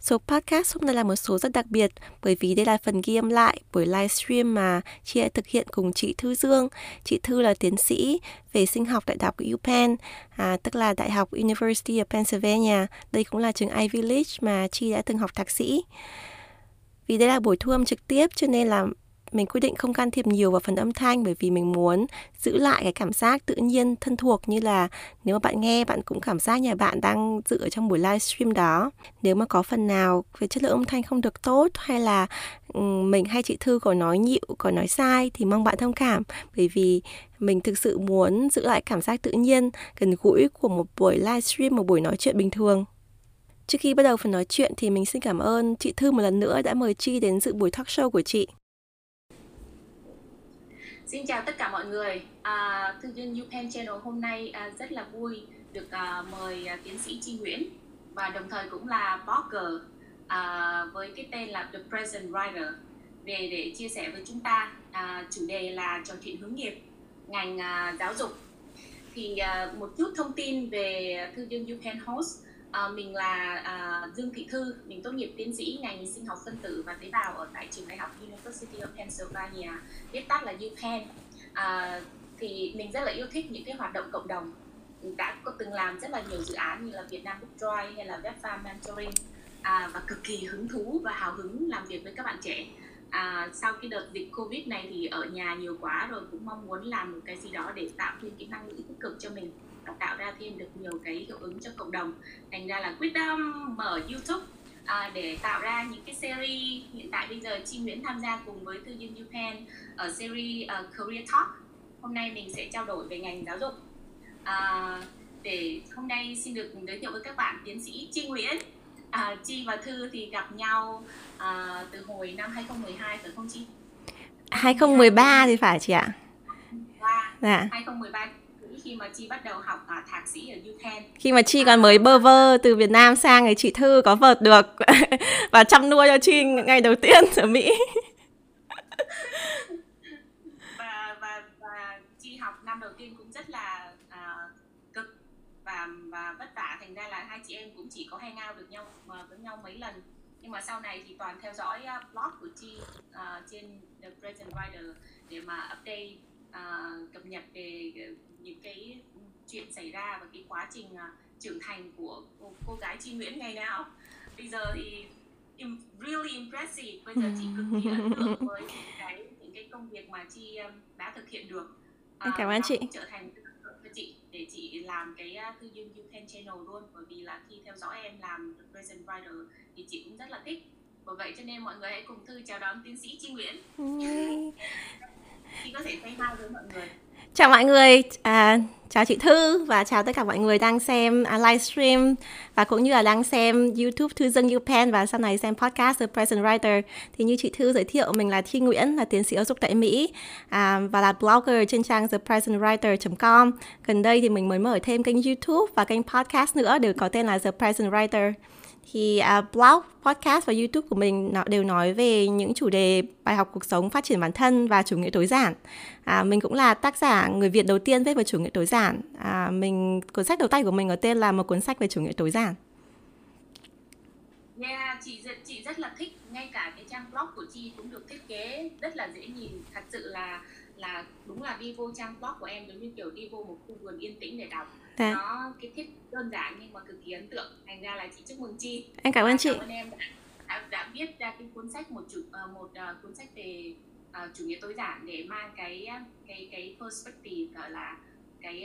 Số podcast hôm nay là một số rất đặc biệt bởi vì đây là phần ghi âm lại buổi livestream mà chị đã thực hiện cùng chị Thư Dương. Chị Thư là tiến sĩ về sinh học tại Đại học UPenn, à, tức là Đại học University of Pennsylvania. Đây cũng là trường Ivy League mà chị đã từng học thạc sĩ. Vì đây là buổi thu âm trực tiếp cho nên là mình quyết định không can thiệp nhiều vào phần âm thanh bởi vì mình muốn giữ lại cái cảm giác tự nhiên thân thuộc như là nếu mà bạn nghe, bạn cũng cảm giác nhà bạn đang dự ở trong buổi livestream đó. Nếu mà có phần nào về chất lượng âm thanh không được tốt hay là ừ, mình hay chị thư có nói nhịu, có nói sai thì mong bạn thông cảm. Bởi vì mình thực sự muốn giữ lại cảm giác tự nhiên gần gũi của một buổi livestream một buổi nói chuyện bình thường. Trước khi bắt đầu phần nói chuyện thì mình xin cảm ơn chị Thư một lần nữa đã mời Chi đến dự buổi talk show của chị. Xin chào tất cả mọi người. À, Thư viên UPenn Channel hôm nay à, rất là vui được à, mời à, tiến sĩ Chi Nguyễn và đồng thời cũng là blogger à, với cái tên là The Present Writer về để chia sẻ với chúng ta à, chủ đề là trò chuyện hướng nghiệp ngành à, giáo dục. Thì à, một chút thông tin về Thư viên UPenn Host À, mình là à, Dương Thị Thư, mình tốt nghiệp tiến sĩ ngành sinh học phân tử và tế bào ở tại trường đại học University of Pennsylvania, viết tắt là UPenn. À, ờ, thì mình rất là yêu thích những cái hoạt động cộng đồng. Đã có từng làm rất là nhiều dự án như là Việt Nam Book Drive hay là Webfarm Mentoring. À, và cực kỳ hứng thú và hào hứng làm việc với các bạn trẻ. À, sau cái đợt dịch covid này thì ở nhà nhiều quá rồi cũng mong muốn làm một cái gì đó để tạo thêm cái năng lượng tích cực cho mình và tạo ra thêm được nhiều cái hiệu ứng cho cộng đồng thành ra là quyết tâm mở youtube à, để tạo ra những cái series hiện tại bây giờ chi nguyễn tham gia cùng với thư duyên UPenn ở series uh, career talk hôm nay mình sẽ trao đổi về ngành giáo dục à, để hôm nay xin được giới thiệu với các bạn tiến sĩ Chi Nguyễn à, Chi và Thư thì gặp nhau à, từ hồi năm 2012 phải không Chi? 2013 thì phải chị ạ. 2013, dạ. 2013 khi mà Chi bắt đầu học uh, thạc sĩ ở UPenn. Khi mà Chi còn mới bơ vơ từ Việt Nam sang thì chị Thư có vợt được và chăm nuôi cho Chi ngày đầu tiên ở Mỹ. và và và Chi học năm đầu tiên cũng rất là uh, cực và và vất vả thành ra là hai chị em cũng chỉ có hangout được nhau với nhau mấy lần nhưng mà sau này thì toàn theo dõi blog của Chi uh, trên The Present Writer để mà update uh, cập nhật về những cái chuyện xảy ra và cái quá trình uh, trưởng thành của cô, cô gái Chi Nguyễn ngày nào. Bây giờ thì im, really impressive. Bây giờ chị cực kỳ ấn tượng với cái những cái công việc mà Chi um, đã thực hiện được. Uh, cảm ơn chị. trở thành cho chị để chị làm cái uh, thư duyên UPenn channel luôn. Bởi vì là khi theo dõi em làm Present Writer thì chị cũng rất là thích. Bởi vậy cho nên mọi người hãy cùng thư chào đón tiến sĩ Chi Nguyễn chị có thể say hi với mọi người Chào mọi người, à, chào chị Thư và chào tất cả mọi người đang xem à, uh, livestream và cũng như là đang xem YouTube Thư Dân UPenn và sau này xem podcast The Present Writer. Thì như chị Thư giới thiệu, mình là Thi Nguyễn, là tiến sĩ giáo dục tại Mỹ à, và là blogger trên trang thepresentwriter.com. Gần đây thì mình mới mở thêm kênh YouTube và kênh podcast nữa đều có tên là The Present Writer thì uh, blog, podcast và YouTube của mình nó đều nói về những chủ đề bài học cuộc sống, phát triển bản thân và chủ nghĩa tối giản. À, mình cũng là tác giả người Việt đầu tiên viết về chủ nghĩa tối giản. À, mình cuốn sách đầu tay của mình có tên là một cuốn sách về chủ nghĩa tối giản. Yeah, chị chị rất là thích ngay cả cái trang blog của chị cũng được thiết kế rất là dễ nhìn thật sự là là đúng là đi vô trang blog của em giống như kiểu đi vô một khu vườn yên tĩnh để đọc. Dạ. nó cái thiết đơn giản nhưng mà cực kỳ ấn tượng. Thành ra là chị chúc mừng chi em cảm ơn chị. Cảm ơn em đã, đã, đã viết ra cái cuốn sách một chủ uh, một uh, cuốn sách về uh, chủ nghĩa tối giản để mang cái cái cái perspective gọi là cái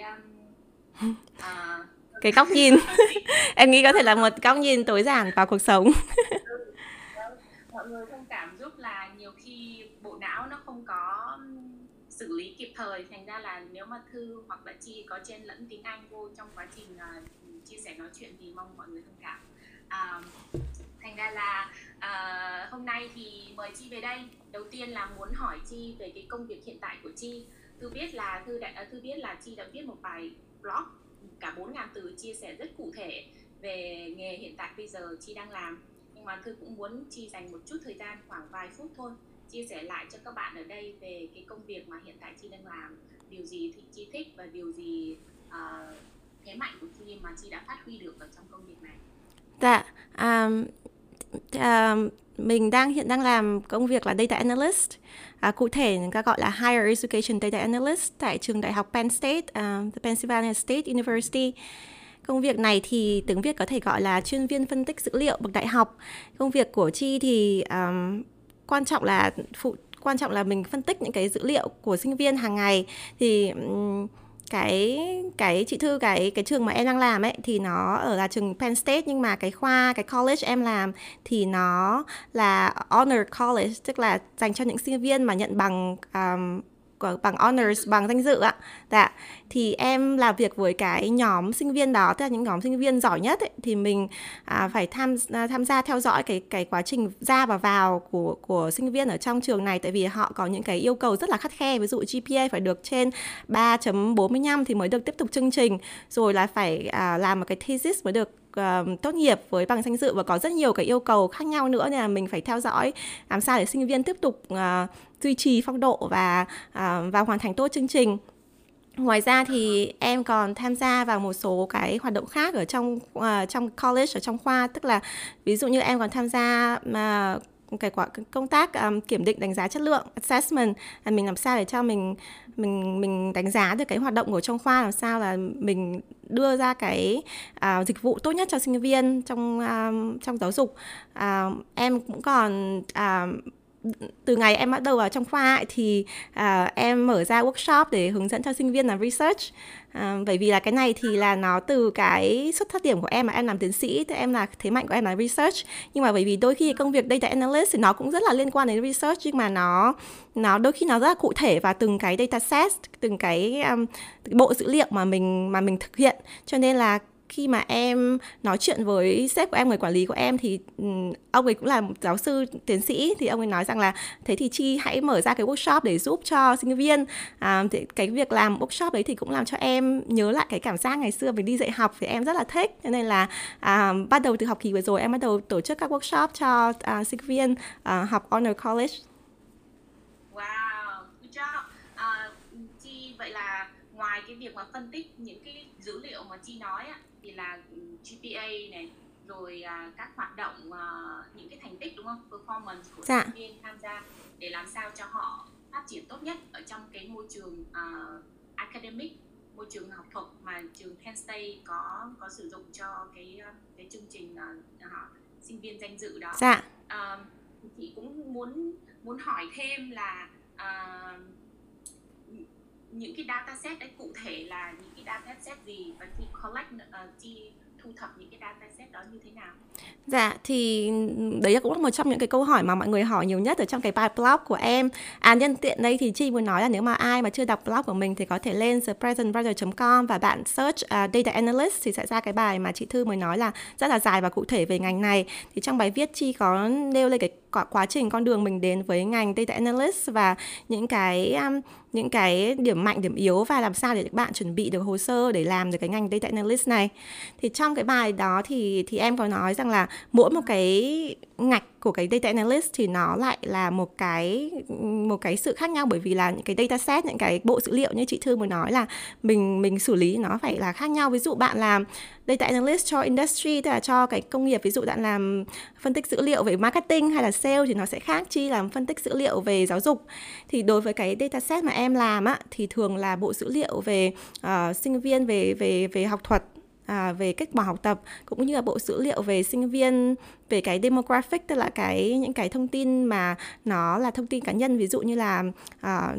um, uh, cái góc nhìn. Em nghĩ có thể là một góc nhìn tối giản vào cuộc sống. Mọi người thông cảm giúp là nhiều khi bộ não nó không có xử lý kịp thời. Thành ra là nếu mà thư hoặc là chi có chen lẫn tiếng anh vô trong quá trình uh, chia sẻ nói chuyện thì mong mọi người thông cảm. Uh, thành ra là uh, hôm nay thì mời chi về đây. Đầu tiên là muốn hỏi chi về cái công việc hiện tại của chi. Thư biết là thư đã, thư biết là chi đã viết một bài blog cả 4.000 từ chia sẻ rất cụ thể về nghề hiện tại bây giờ chi đang làm. Nhưng mà thư cũng muốn chi dành một chút thời gian khoảng vài phút thôi chia sẻ lại cho các bạn ở đây về cái công việc mà hiện tại chi đang làm điều gì thì chi thích và điều gì uh, thế mạnh của chi mà chi đã phát huy được ở trong công việc này dạ um, um, mình đang hiện đang làm công việc là data analyst à, cụ thể người ta gọi là higher education data analyst tại trường đại học Penn State, uh, Pennsylvania State University. Công việc này thì tiếng Việt có thể gọi là chuyên viên phân tích dữ liệu bậc đại học. Công việc của Chi thì um, quan trọng là phụ quan trọng là mình phân tích những cái dữ liệu của sinh viên hàng ngày. Thì cái cái chị thư cái cái trường mà em đang làm ấy thì nó ở là trường Penn State nhưng mà cái khoa cái college em làm thì nó là honor college tức là dành cho những sinh viên mà nhận bằng um, bằng honors bằng danh dự ạ. Dạ thì em làm việc với cái nhóm sinh viên đó tức là những nhóm sinh viên giỏi nhất ấy, thì mình à, phải tham à, tham gia theo dõi cái cái quá trình ra và vào của của sinh viên ở trong trường này tại vì họ có những cái yêu cầu rất là khắt khe. Ví dụ GPA phải được trên 3.45 thì mới được tiếp tục chương trình. Rồi là phải à, làm một cái thesis mới được uh, tốt nghiệp với bằng danh dự và có rất nhiều cái yêu cầu khác nhau nữa nên là mình phải theo dõi làm sao để sinh viên tiếp tục uh, duy trì phong độ và uh, và hoàn thành tốt chương trình. Ngoài ra thì em còn tham gia vào một số cái hoạt động khác ở trong uh, trong college ở trong khoa. Tức là ví dụ như em còn tham gia mà cái quả công tác um, kiểm định đánh giá chất lượng assessment là mình làm sao để cho mình mình mình đánh giá được cái hoạt động của trong khoa làm sao là mình đưa ra cái uh, dịch vụ tốt nhất cho sinh viên trong um, trong giáo dục. Uh, em cũng còn uh, từ ngày em bắt đầu vào trong khoa ấy, thì uh, em mở ra workshop để hướng dẫn cho sinh viên làm research. Uh, bởi vì là cái này thì là nó từ cái xuất phát điểm của em mà em làm tiến sĩ thì em là thế mạnh của em là research. Nhưng mà bởi vì đôi khi công việc data analyst thì nó cũng rất là liên quan đến research nhưng mà nó nó đôi khi nó rất là cụ thể và từng cái data set từng cái um, bộ dữ liệu mà mình mà mình thực hiện. Cho nên là khi mà em nói chuyện với sếp của em người quản lý của em thì ừ, ông ấy cũng là một giáo sư tiến sĩ thì ông ấy nói rằng là thế thì chi hãy mở ra cái workshop để giúp cho sinh viên. À, thì cái việc làm workshop đấy thì cũng làm cho em nhớ lại cái cảm giác ngày xưa mình đi dạy học thì em rất là thích. Cho nên là à, bắt đầu từ học kỳ vừa rồi em bắt đầu tổ chức các workshop cho à, sinh viên à, học honor college. Wow, good job. À, chi vậy là ngoài cái việc mà phân tích những cái dữ liệu mà chi nói á, là ừ, GPA này rồi à, các hoạt động à, những cái thành tích đúng không performance của dạ. sinh viên tham gia để làm sao cho họ phát triển tốt nhất ở trong cái môi trường uh, academic môi trường học thuật mà trường Penn State có có sử dụng cho cái cái chương trình uh, sinh viên danh dự đó. Dạ. Uh, chị cũng muốn muốn hỏi thêm là uh, những cái dataset đấy cụ thể là những cái dataset gì và chị collect ờ, uh, chị thu thập những cái dataset đó như thế nào? Dạ thì đấy cũng là một trong những cái câu hỏi mà mọi người hỏi nhiều nhất ở trong cái bài blog của em. À nhân tiện đây thì Chi muốn nói là nếu mà ai mà chưa đọc blog của mình thì có thể lên thepresentwriter.com và bạn search uh, data analyst thì sẽ ra cái bài mà chị Thư mới nói là rất là dài và cụ thể về ngành này. Thì trong bài viết Chi có nêu lên cái quá trình con đường mình đến với ngành data analyst và những cái um, những cái điểm mạnh điểm yếu và làm sao để các bạn chuẩn bị được hồ sơ để làm được cái ngành data analyst này. Thì trong cái bài đó thì thì em có nói rằng là mỗi một cái ngạch của cái data analyst thì nó lại là một cái một cái sự khác nhau bởi vì là những cái data set những cái bộ dữ liệu như chị Thư mới nói là mình mình xử lý nó phải là khác nhau. Ví dụ bạn làm data analyst cho industry tức là cho cái công nghiệp ví dụ bạn làm phân tích dữ liệu về marketing hay là sale thì nó sẽ khác chi làm phân tích dữ liệu về giáo dục. Thì đối với cái data set mà em làm á thì thường là bộ dữ liệu về uh, sinh viên về về về học thuật à, về kết quả học tập cũng như là bộ dữ liệu về sinh viên về cái demographic tức là cái những cái thông tin mà nó là thông tin cá nhân ví dụ như là à,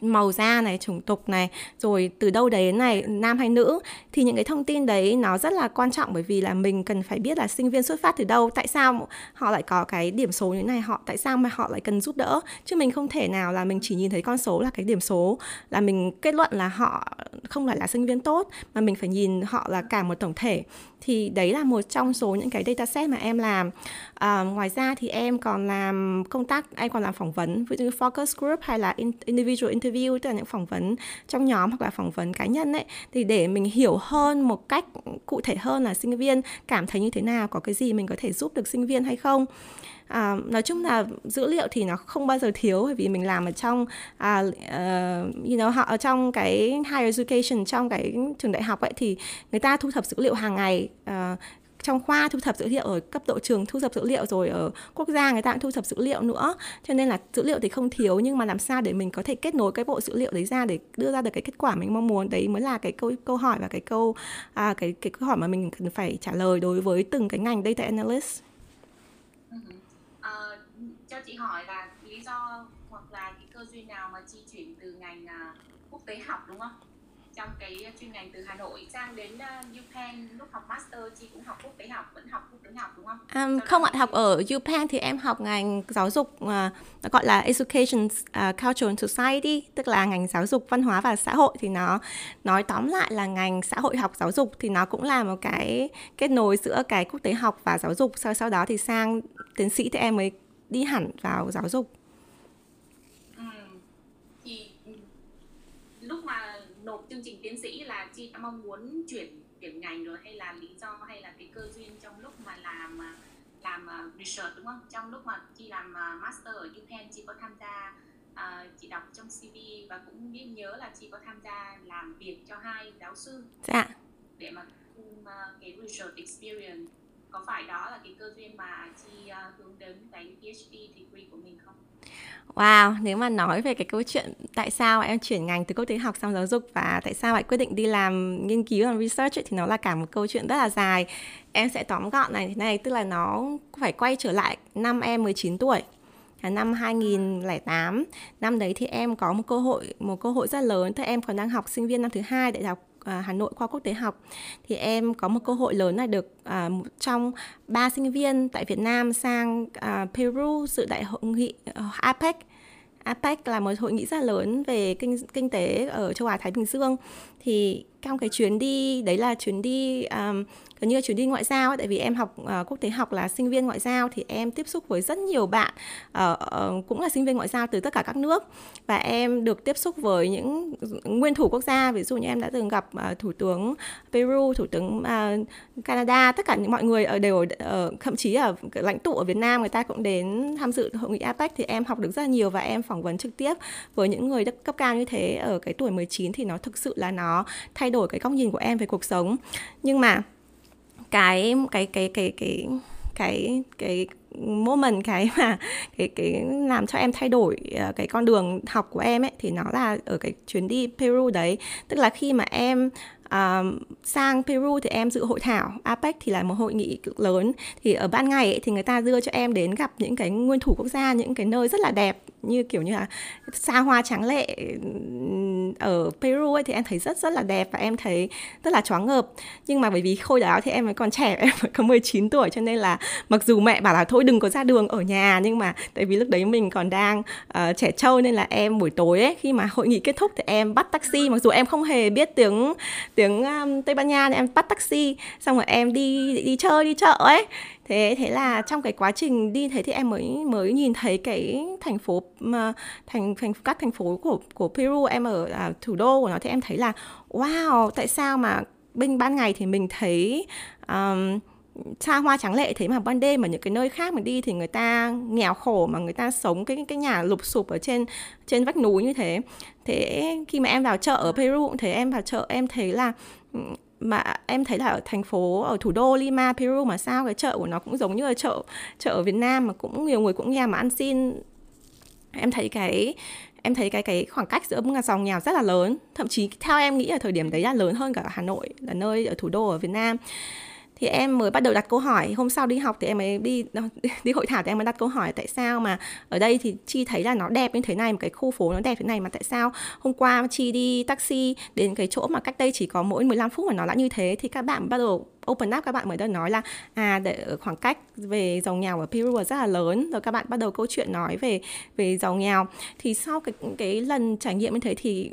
màu da này, chủng tục này, rồi từ đâu đến này, nam hay nữ, thì những cái thông tin đấy nó rất là quan trọng bởi vì là mình cần phải biết là sinh viên xuất phát từ đâu, tại sao họ lại có cái điểm số như thế này, họ, tại sao mà họ lại cần giúp đỡ. Chứ mình không thể nào là mình chỉ nhìn thấy con số là cái điểm số, là mình kết luận là họ không phải là sinh viên tốt, mà mình phải nhìn họ là cả một tổng thể thì đấy là một trong số những cái dataset mà em làm. À, ngoài ra thì em còn làm công tác em còn làm phỏng vấn ví dụ như focus group hay là individual interview tức là những phỏng vấn trong nhóm hoặc là phỏng vấn cá nhân ấy. Thì để mình hiểu hơn một cách cụ thể hơn là sinh viên cảm thấy như thế nào có cái gì mình có thể giúp được sinh viên hay không à, nói chung là dữ liệu thì nó không bao giờ thiếu bởi vì mình làm ở trong à, uh, you know họ ở trong cái higher education trong cái trường đại học ấy thì người ta thu thập dữ liệu hàng ngày. Uh, trong khoa thu thập dữ liệu ở cấp độ trường thu thập dữ liệu rồi ở quốc gia người ta cũng thu thập dữ liệu nữa. Cho nên là dữ liệu thì không thiếu nhưng mà làm sao để mình có thể kết nối cái bộ dữ liệu đấy ra để đưa ra được cái kết quả mình mong muốn đấy mới là cái câu câu hỏi và cái câu à, cái cái câu hỏi mà mình cần phải trả lời đối với từng cái ngành data analyst cho chị hỏi là lý do hoặc là cái cơ duyên nào mà chi chuyển từ ngành uh, quốc tế học đúng không? trong cái chuyên ngành từ Hà Nội sang đến uh, UPenn lúc học master chị cũng học quốc tế học vẫn học quốc tế học đúng không? Um, không ạ, học ở UPenn thì em học ngành giáo dục uh, gọi là Education uh, Culture and Society tức là ngành giáo dục văn hóa và xã hội thì nó nói tóm lại là ngành xã hội học giáo dục thì nó cũng là một cái kết nối giữa cái quốc tế học và giáo dục sau sau đó thì sang tiến sĩ thì em mới đi hẳn vào giáo dục. Ừ. thì lúc mà nộp chương trình tiến sĩ là chị đã mong muốn chuyển chuyển ngành rồi hay là lý do hay là cái cơ duyên trong lúc mà làm làm research đúng không? Trong lúc mà chị làm master ở UPenn chị có tham gia uh, chị đọc trong CV và cũng biết nhớ là chị có tham gia làm việc cho hai giáo sư dạ. để mà cái research experience có phải đó là cái cơ duyên mà chi uh, hướng đến cái PhD degree của mình không? Wow, nếu mà nói về cái câu chuyện tại sao em chuyển ngành từ quốc tế học sang giáo dục và tại sao lại quyết định đi làm nghiên cứu làm research ấy, thì nó là cả một câu chuyện rất là dài. Em sẽ tóm gọn này thế này, tức là nó phải quay trở lại năm em 19 tuổi năm 2008 năm đấy thì em có một cơ hội một cơ hội rất lớn tức em còn đang học sinh viên năm thứ hai đại học À, Hà Nội khoa quốc tế học. Thì em có một cơ hội lớn là được uh, trong ba sinh viên tại Việt Nam sang uh, Peru dự đại hội nghị ờ, uh, APEC APEC là một hội nghị rất lớn về kinh kinh tế ở châu Á Thái Bình Dương. Thì trong cái chuyến đi đấy là chuyến đi um, gần như là chuyến đi ngoại giao ấy, tại vì em học uh, quốc tế học là sinh viên ngoại giao thì em tiếp xúc với rất nhiều bạn uh, uh, cũng là sinh viên ngoại giao từ tất cả các nước. Và em được tiếp xúc với những nguyên thủ quốc gia ví dụ như em đã từng gặp uh, thủ tướng Peru thủ tướng uh, Canada tất cả những mọi người ở đều ở thậm chí ở lãnh tụ ở Việt Nam người ta cũng đến tham dự hội nghị APEC thì em học được rất là nhiều và em phỏng vấn trực tiếp với những người cấp cao như thế ở cái tuổi 19 thì nó thực sự là nó thay đổi cái góc nhìn của em về cuộc sống. Nhưng mà cái cái cái cái cái cái cái moment, cái mà cái cái làm cho em thay đổi ờ, cái con đường học của em ấy, thì nó là ở cái chuyến đi Peru đấy. Tức là khi mà em um, sang Peru thì em dự hội thảo APEC thì là một hội nghị cực lớn. Thì ở ban ngày ấy, thì người ta đưa cho em đến gặp những cái nguyên thủ quốc gia những cái nơi rất là đẹp như kiểu như là xa hoa tráng lệ ở Peru ấy thì em thấy rất rất là đẹp và em thấy rất là choáng ngợp. Nhưng mà bởi vì khôi đó thì em mới còn trẻ em mới có 19 tuổi cho nên là mặc dù mẹ bảo là thôi đừng có ra đường ở nhà nhưng mà tại vì lúc đấy mình còn đang uh, trẻ trâu nên là em buổi tối ấy khi mà hội nghị kết thúc thì em bắt taxi. Mặc dù em không hề biết tiếng tiếng um, Tây Ban Nha thì em bắt taxi xong rồi em đi đi chơi đi chợ ấy. Thế thế là trong cái quá trình đi thế thì em mới mới nhìn thấy cái thành phố mà thành thành các thành phố của của Peru em ở à, thủ đô của nó thì em thấy là wow tại sao mà bên ban ngày thì mình thấy um, xa hoa trắng lệ thế mà ban đêm ở những cái nơi khác mà đi thì người ta nghèo khổ mà người ta sống cái cái nhà lụp sụp ở trên trên vách núi như thế. Thế khi mà em vào chợ ở Peru cũng thế em vào chợ em thấy là ừ, mà em thấy là ở thành phố, ở thủ đô Lima, Peru mà sao cái chợ của nó cũng giống như là chợ chợ ở Việt Nam mà cũng nhiều người cũng nghèo mà ăn xin. Em thấy cái, em thấy cái cái khoảng cách giữa dòng nghèo rất là lớn, thậm chí theo em nghĩ ở thời điểm đấy là lớn hơn cả Hà Nội là nơi ở thủ đô ở Việt Nam thì em mới bắt đầu đặt câu hỏi, hôm sau đi học thì em mới đi ờ, đi hội thảo thì em mới đặt câu hỏi, tại sao mà ở đây thì chi thấy là nó đẹp như thế này, một cái khu phố nó đẹp thế này, mà tại sao hôm qua chi đi taxi đến cái chỗ mà cách đây chỉ có mỗi 15 phút mà nó đã như thế? Thì các bạn bắt đầu open up, các bạn mới đã nói là à để ở khoảng cách về giàu nghèo ở Peru rất là lớn. Rồi các bạn bắt đầu câu chuyện nói về về giàu nghèo. Thì sau cái cái lần trải nghiệm như thế thì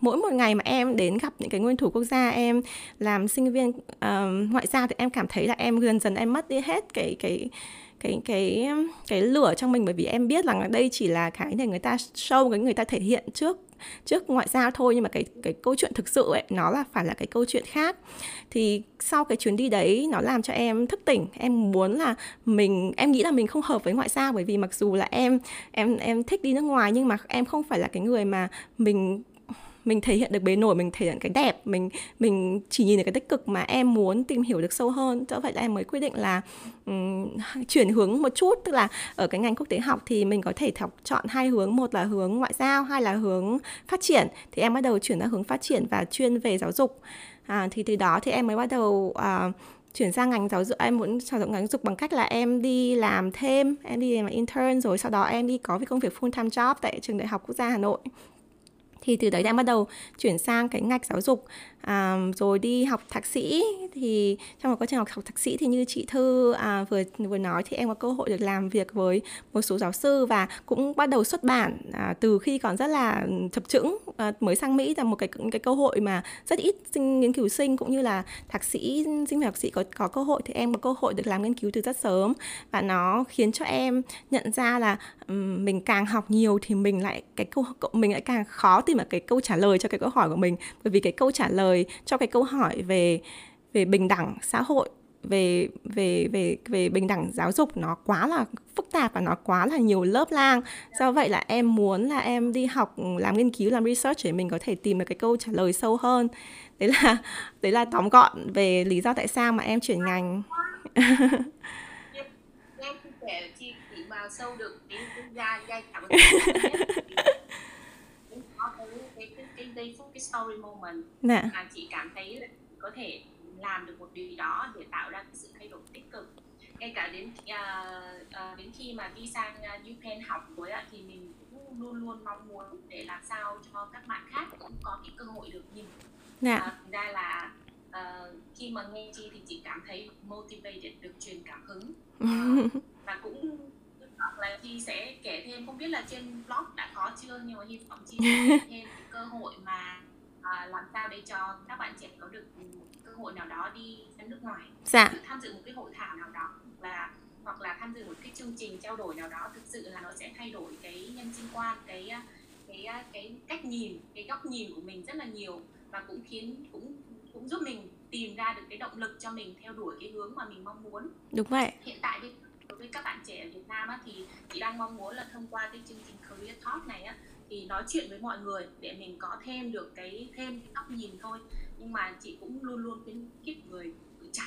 mỗi một ngày mà em đến gặp những cái nguyên thủ quốc gia em làm sinh viên uh, ngoại giao thì em cảm thấy là em dần dần em mất đi hết cái cái cái cái cái lửa trong mình bởi vì em biết rằng đây chỉ là cái để người ta show cái người ta thể hiện trước trước ngoại giao thôi. Nhưng mà cái cái câu chuyện thực sự ấy nó là phải là cái câu chuyện khác. Thì sau cái chuyến đi đấy nó làm cho em thức tỉnh. Em muốn là mình em nghĩ là mình không hợp với ngoại giao bởi vì mặc dù là em em em thích đi nước ngoài nhưng mà em không phải là cái người mà mình mình thể hiện được bề nổi mình thể hiện cái đẹp mình mình chỉ nhìn được cái tích cực mà em muốn tìm hiểu được sâu hơn. Cho vậy là em mới quyết định là um, chuyển hướng một chút tức là ở cái ngành quốc tế học thì mình có thể học chọn hai hướng. Một là hướng ngoại giao hai là hướng phát triển. Thì em bắt đầu chuyển ra hướng phát triển và chuyên về giáo dục. À, thì từ đó thì em mới bắt đầu uh, chuyển sang ngành giáo dục. Em muốn sử dụng ngành giáo dục bằng cách là em đi làm thêm em đi làm intern rồi sau đó em đi có cái công việc full time job tại trường đại học quốc gia hà nội thì từ đấy em bắt đầu chuyển sang cái ngạch giáo dục. À, rồi đi học thạc sĩ. Thì trong một quá trình học học thạc sĩ thì như chị thư à, vừa vừa nói thì em có cơ hội được làm việc với một số giáo sư và cũng bắt đầu xuất bản à, từ khi còn rất là chập chững à, mới sang mỹ là một cái cái cơ hội mà rất ít sinh nghiên cứu sinh cũng như là thạc sĩ sinh viên thạc sĩ có có cơ hội thì em có cơ hội được làm nghiên cứu từ rất sớm. Và nó khiến cho em nhận ra là um, mình càng học nhiều thì mình lại cái câu mình lại càng khó tìm được cái câu trả lời cho cái câu hỏi của mình. Bởi vì cái câu trả lời cho cái câu hỏi về về bình đẳng xã hội về về về về bình đẳng giáo dục nó quá là phức tạp và nó quá là nhiều lớp lang do vậy là em muốn là em đi học làm nghiên cứu làm research để mình có thể tìm được cái câu trả lời sâu hơn đấy là đấy là tóm gọn về lý do tại sao mà em chuyển ngành em sâu được đến ra ra cảm cái cái cái cái story moment Nè. mà chị cảm thấy là có thể làm được một điều đó để tạo ra cái sự thay đổi tích cực. Ngay cả đến uh, uh, đến khi mà đi sang uh, UPenn học rồi á thì mình cũng luôn luôn mong muốn để làm sao cho các bạn khác cũng có cái cơ hội được nhìn. Dạ. uh, ra là uh, khi mà nghe chi thì chị cảm thấy motivated được truyền cảm hứng. Uh, và cũng hoặc là chi sẽ kể thêm. Không biết là trên blog đã có chưa nhưng mà hy vọng chi sẽ kể thêm cái cơ hội mà à, làm sao để cho các bạn trẻ có được hội nào đó đi ra nước ngoài. Dạ. tham dự một cái hội thảo nào đó là hoặc là tham dự một cái chương trình trao đổi nào đó thực sự là nó sẽ thay đổi cái nhân sinh quan cái cái cái cách nhìn cái góc nhìn của mình rất là nhiều và cũng khiến cũng cũng giúp mình tìm ra được cái động lực cho mình theo đuổi cái hướng mà mình mong muốn. Đúng vậy. Hiện tại bây đối với các bạn trẻ ở Việt Nam á, thì chị đang mong muốn là thông qua cái chương trình Career Talk này á, thì nói chuyện với mọi người để mình có thêm được cái thêm cái góc nhìn thôi nhưng mà chị cũng luôn luôn khuyến khích người tự trải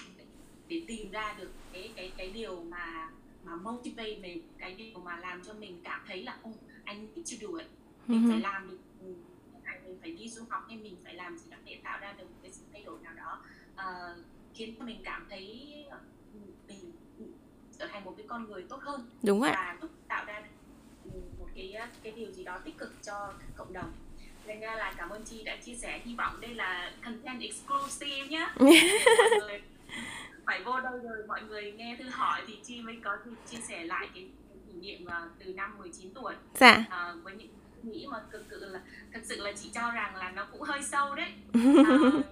để, tìm ra được cái cái cái điều mà mà motivate mình cái điều mà làm cho mình cảm thấy là oh, anh need to do it mình phải làm được mình phải đi du học hay mình phải làm gì đó để tạo ra được một cái sự thay đổi nào đó. Uh, khiến cho mình cảm thấy mình trở thành một cái con người tốt hơn đúng vậy và tạo ra một cái cái điều gì đó tích cực cho cộng đồng nên ra là cảm ơn chi đã chia sẻ. Hy vọng đây là content exclusive người phải vô đâu rồi mọi người nghe thư hỏi thì chi mới có thể chia sẻ lại cái kỷ niệm từ năm 19 tuổi. Dạ. à, với những nghĩ mà cực cự là thật sự là chị cho rằng là nó cũng hơi sâu đấy.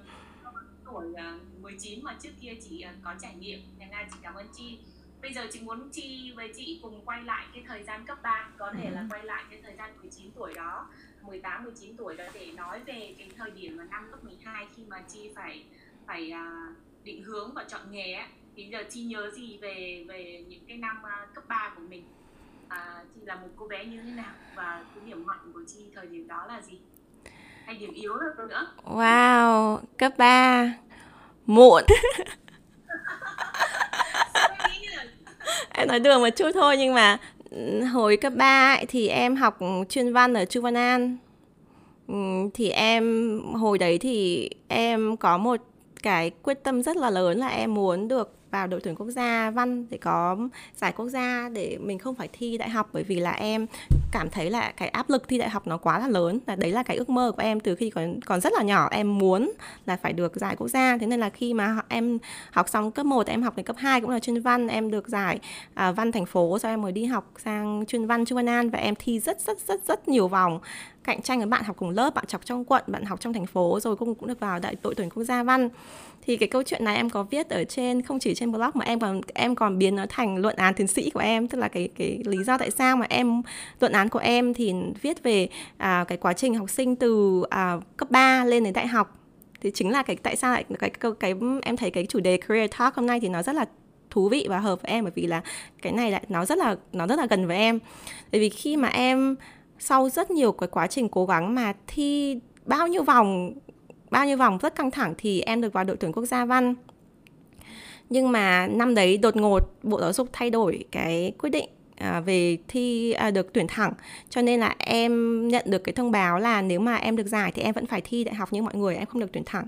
À, tuổi uh, 19 mà trước kia chị uh, có trải nghiệm. Nên là chị cảm ơn chi bây giờ chị muốn chi với chị cùng quay lại cái thời gian cấp 3 có thể là quay lại cái thời gian 19 tuổi đó 18 19 tuổi đó để nói về cái thời điểm mà năm lớp 12 khi mà chi phải phải uh, định hướng và chọn nghề ấy. thì giờ chi nhớ gì về về những cái năm uh, cấp 3 của mình? À, chị là một cô bé như thế nào? Và cái điểm mạnh của chi thời điểm đó là gì? Hay điểm yếu là nữa? Wow cấp 3 muộn. Em nói đường một chút thôi nhưng mà hồi cấp 3 ấy, thì em học chuyên văn ở Chu Văn An. Ừ, thì em hồi đấy thì em có một cái quyết tâm rất là lớn là em muốn được vào đội tuyển quốc gia văn để có giải quốc gia để mình không phải thi đại học bởi vì là em cảm thấy là cái áp lực thi đại học nó quá là lớn là đấy là cái ước mơ của em từ khi còn còn rất là nhỏ. Em muốn là phải được giải quốc gia thế nên là khi mà em học xong cấp 1 em học đến cấp 2 cũng là chuyên văn em được giải à, văn thành phố sau em mới đi học sang chuyên văn chuyên văn an và em thi rất rất rất rất nhiều vòng cạnh tranh với bạn học cùng lớp bạn học trong quận bạn học trong thành phố rồi cũng cũng được vào đại đội tuyển quốc gia văn thì cái câu chuyện này em có viết ở trên không chỉ trên blog mà em còn em còn biến nó thành luận án tiến sĩ của em. Tức là cái cái lý do tại sao mà em luận án của em thì viết về à, cái quá trình học sinh từ à, cấp 3 lên đến đại học. Thì chính là cái tại sao lại cái, cái cái em thấy cái chủ đề career talk hôm nay thì nó rất là thú vị và hợp với em bởi vì là cái này lại nó rất là nó rất là gần với em. Bởi vì khi mà em sau rất nhiều cái quá trình cố gắng mà thi bao nhiêu vòng bao nhiêu vòng rất căng thẳng thì em được vào đội tuyển quốc gia văn. Nhưng mà năm đấy đột ngột bộ giáo dục thay đổi cái quyết định à, về thi à, được tuyển thẳng. Cho nên là em nhận được cái thông báo là nếu mà em được giải thì em vẫn phải thi đại học như mọi người em không được tuyển thẳng.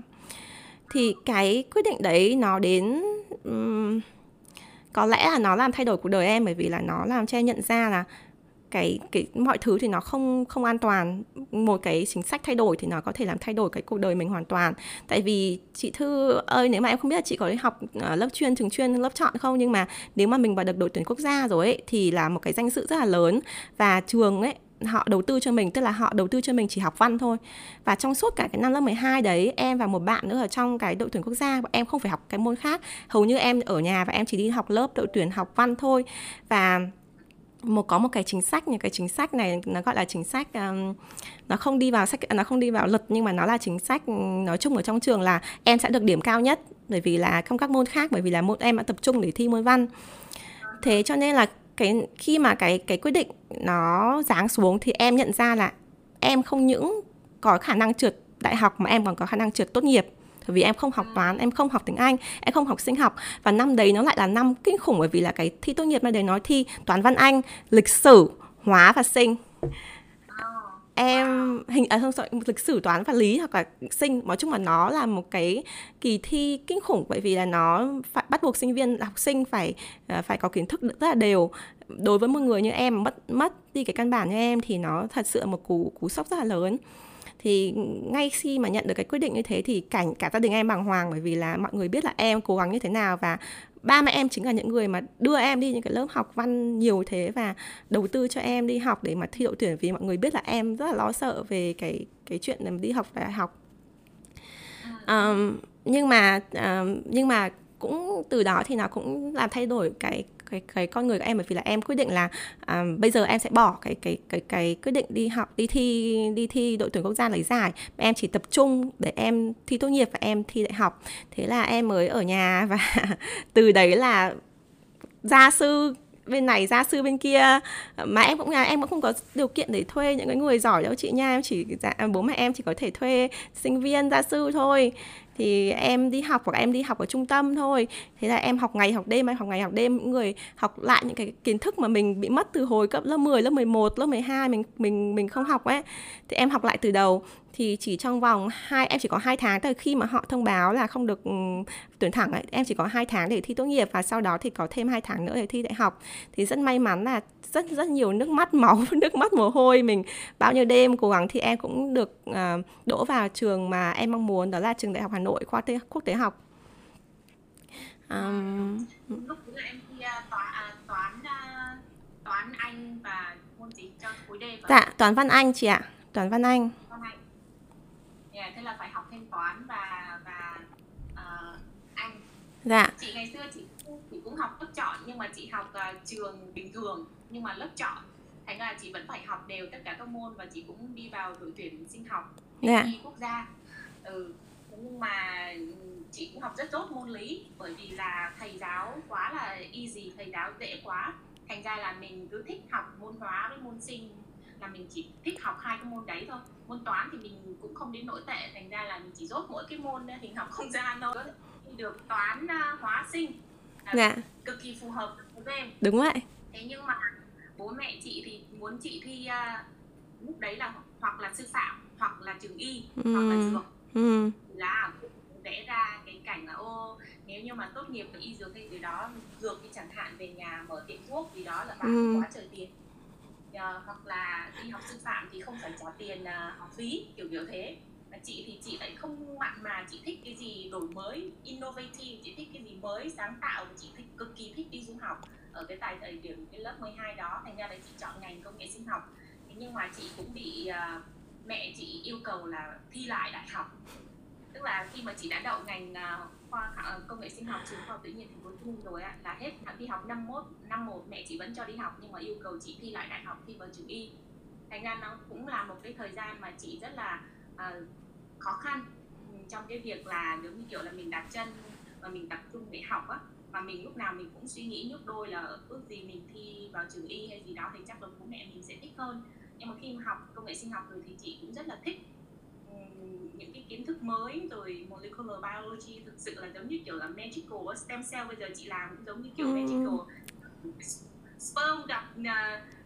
Thì cái quyết định đấy nó đến um, có lẽ là nó làm thay đổi cuộc đời em bởi vì là nó làm cho em nhận ra là cái cái mọi thứ thì nó không không an toàn. Một cái chính sách thay đổi thì nó có thể làm thay đổi cái cuộc đời mình hoàn toàn. Tại vì chị thư ơi, nếu mà em không biết là chị có đi học ờ, lớp chuyên, trường chuyên, lớp chọn không? Nhưng mà nếu mà mình vào được đội tuyển quốc gia rồi ấy, thì là một cái danh dự rất là lớn. Và trường ấy, họ đầu tư cho mình, tức là họ đầu tư cho mình chỉ học văn thôi. Và trong suốt cả cái năm lớp 12 đấy, em và một bạn nữa ở trong cái đội tuyển quốc gia em không phải học cái môn khác. Hầu như em ở nhà và em chỉ đi học lớp đội tuyển học văn thôi. Và một có một cái chính sách như cái chính sách này nó gọi là chính sách um, nó không đi vào sách nó không đi vào luật nhưng mà nó là chính sách nói chung ở trong trường là em sẽ được điểm cao nhất bởi vì là không các môn khác bởi vì là môn em đã tập trung để thi môn văn. Thế cho nên là cái khi mà cái cái quyết định nó giáng xuống thì em nhận ra là em không những có khả năng trượt đại học mà em còn có khả năng trượt tốt nghiệp vì em không học toán em không học tiếng anh em không học sinh học. Và năm đấy nó lại là năm kinh khủng bởi vì là cái thi tốt nghiệp năm đấy nói thi toán văn anh lịch sử hóa và sinh. Em hình à không sorry, lịch sử toán và lý hoặc là sinh nói chung là nó là một cái kỳ thi kinh khủng bởi vì là nó phải bắt buộc sinh viên học sinh phải à, phải có kiến thức rất là đều. Đối với một người như em mất mất đi cái căn bản như em thì nó thật sự là một cú cú sốc rất là lớn thì ngay khi mà nhận được cái quyết định như thế thì cảnh cả gia đình em bàng hoàng bởi vì là mọi người biết là em cố gắng như thế nào và ba mẹ em chính là những người mà đưa em đi những cái lớp học văn nhiều thế và đầu tư cho em đi học để mà thi đậu tuyển vì mọi người biết là em rất là lo sợ về cái cái chuyện đi học đại học. Um, nhưng mà um, nhưng mà cũng từ đó thì nó cũng làm thay đổi cái cái cái con người của em bởi vì là em quyết định là à, bây giờ em sẽ bỏ cái cái cái cái quyết định đi học đi thi đi thi đội tuyển quốc gia lấy giải. Em chỉ tập trung để em thi tốt nghiệp và em thi đại học. Thế là em mới ở nhà và từ đấy là gia sư bên này gia sư bên kia. Mà em cũng nhà em cũng không có điều kiện để thuê những cái người giỏi đâu chị nha. Em chỉ dạ, bố mẹ em chỉ có thể thuê sinh viên gia sư thôi thì em đi học hoặc em đi học ở trung tâm thôi. Thế là em học ngày học đêm em học ngày học đêm. Những người học lại những cái kiến thức mà mình bị mất từ hồi cấp lớp 10, lớp 11, lớp 12 mình mình mình không học ấy thì em học lại từ đầu thì chỉ trong vòng hai em chỉ có hai tháng từ khi mà họ thông báo là không được tuyển thẳng ấy em chỉ có hai tháng để thi tốt nghiệp và sau đó thì có thêm hai tháng nữa để thi đại học. Thì rất may mắn là rất rất nhiều nước mắt máu nước mắt mồ hôi mình. Bao nhiêu đêm cố gắng thì em cũng được uh, đỗ vào trường mà em mong muốn đó là trường đại học Hà Nội khoa tế, quốc tế học. Um, lúc là em thi toán toán toán anh và môn gì cho khối D dạ toán văn anh chị ạ toán văn anh là phải học thêm toán và và uh, anh. Dạ. Chị ngày xưa chị chị cũng học lớp chọn nhưng mà chị học uh, trường bình thường nhưng mà lớp chọn. Thành ra chị vẫn phải học đều tất cả các môn và chị cũng đi vào đội tuyển sinh học dạ. quốc gia. Ừ nhưng mà chị cũng học rất tốt môn lý bởi vì là thầy giáo quá là easy thầy giáo dễ quá. Thành ra là mình cứ thích học môn hóa với môn sinh là mình chỉ thích học hai cái môn đấy thôi môn toán thì mình cũng không đến nỗi tệ thành ra là mình chỉ dốt mỗi cái môn hình học không gian thôi được toán à, hóa sinh dạ. cực kỳ phù hợp với em đúng vậy thế nhưng mà bố mẹ chị thì muốn chị thi uh, lúc đấy là hoặc là sư phạm hoặc là trường y ừ. hoặc là dược ừ. là vẽ ra cái cảnh là ô nếu như mà tốt nghiệp và y dược hay gì đó dược thì chẳng hạn về nhà mở tiệm thuốc gì đó là bán ừ. quá trời tiền uh, hoặc là đi học sư phạm thì không phải trả tiền uh, học phí kiểu kiểu thế. Mà chị thì chị lại không mặn mà chị thích cái gì đổi mới innovative chị thích cái gì mới sáng tạo và chị thích cực kỳ thích đi du học. Ở cái tại thời điểm cái lớp 12 đó thành ra là chị chọn ngành công nghệ sinh học. Thế nhưng mà chị cũng bị uh, mẹ chị yêu cầu là thi lại đại học. Tức là khi mà chị đã đậu ngành uh, khoa ờ, công nghệ sinh học trường khoa học tự nhiên thành phố Hồ Chí Minh rồi á là hết đi học năm mốt năm một mẹ chị vẫn cho đi học nhưng mà yêu cầu chị thi lại đại học thi vào trường y. Thành ra nó cũng là một cái thời gian mà chị rất là uh, khó khăn ừ, trong cái việc là giống như kiểu là mình đặt chân và mình tập trung để học á. Và mình lúc nào mình cũng suy nghĩ nước đôi là ước gì mình thi vào trường y hay gì đó thì chắc là bố mẹ mình sẽ thích hơn. Nhưng mà khi mà học công nghệ sinh học rồi thì chị cũng rất là thích những cái kiến thức mới rồi molecular biology thực sự là giống như kiểu là magical stem cell bây giờ chị làm cũng giống như kiểu ừ. magical sperm gặp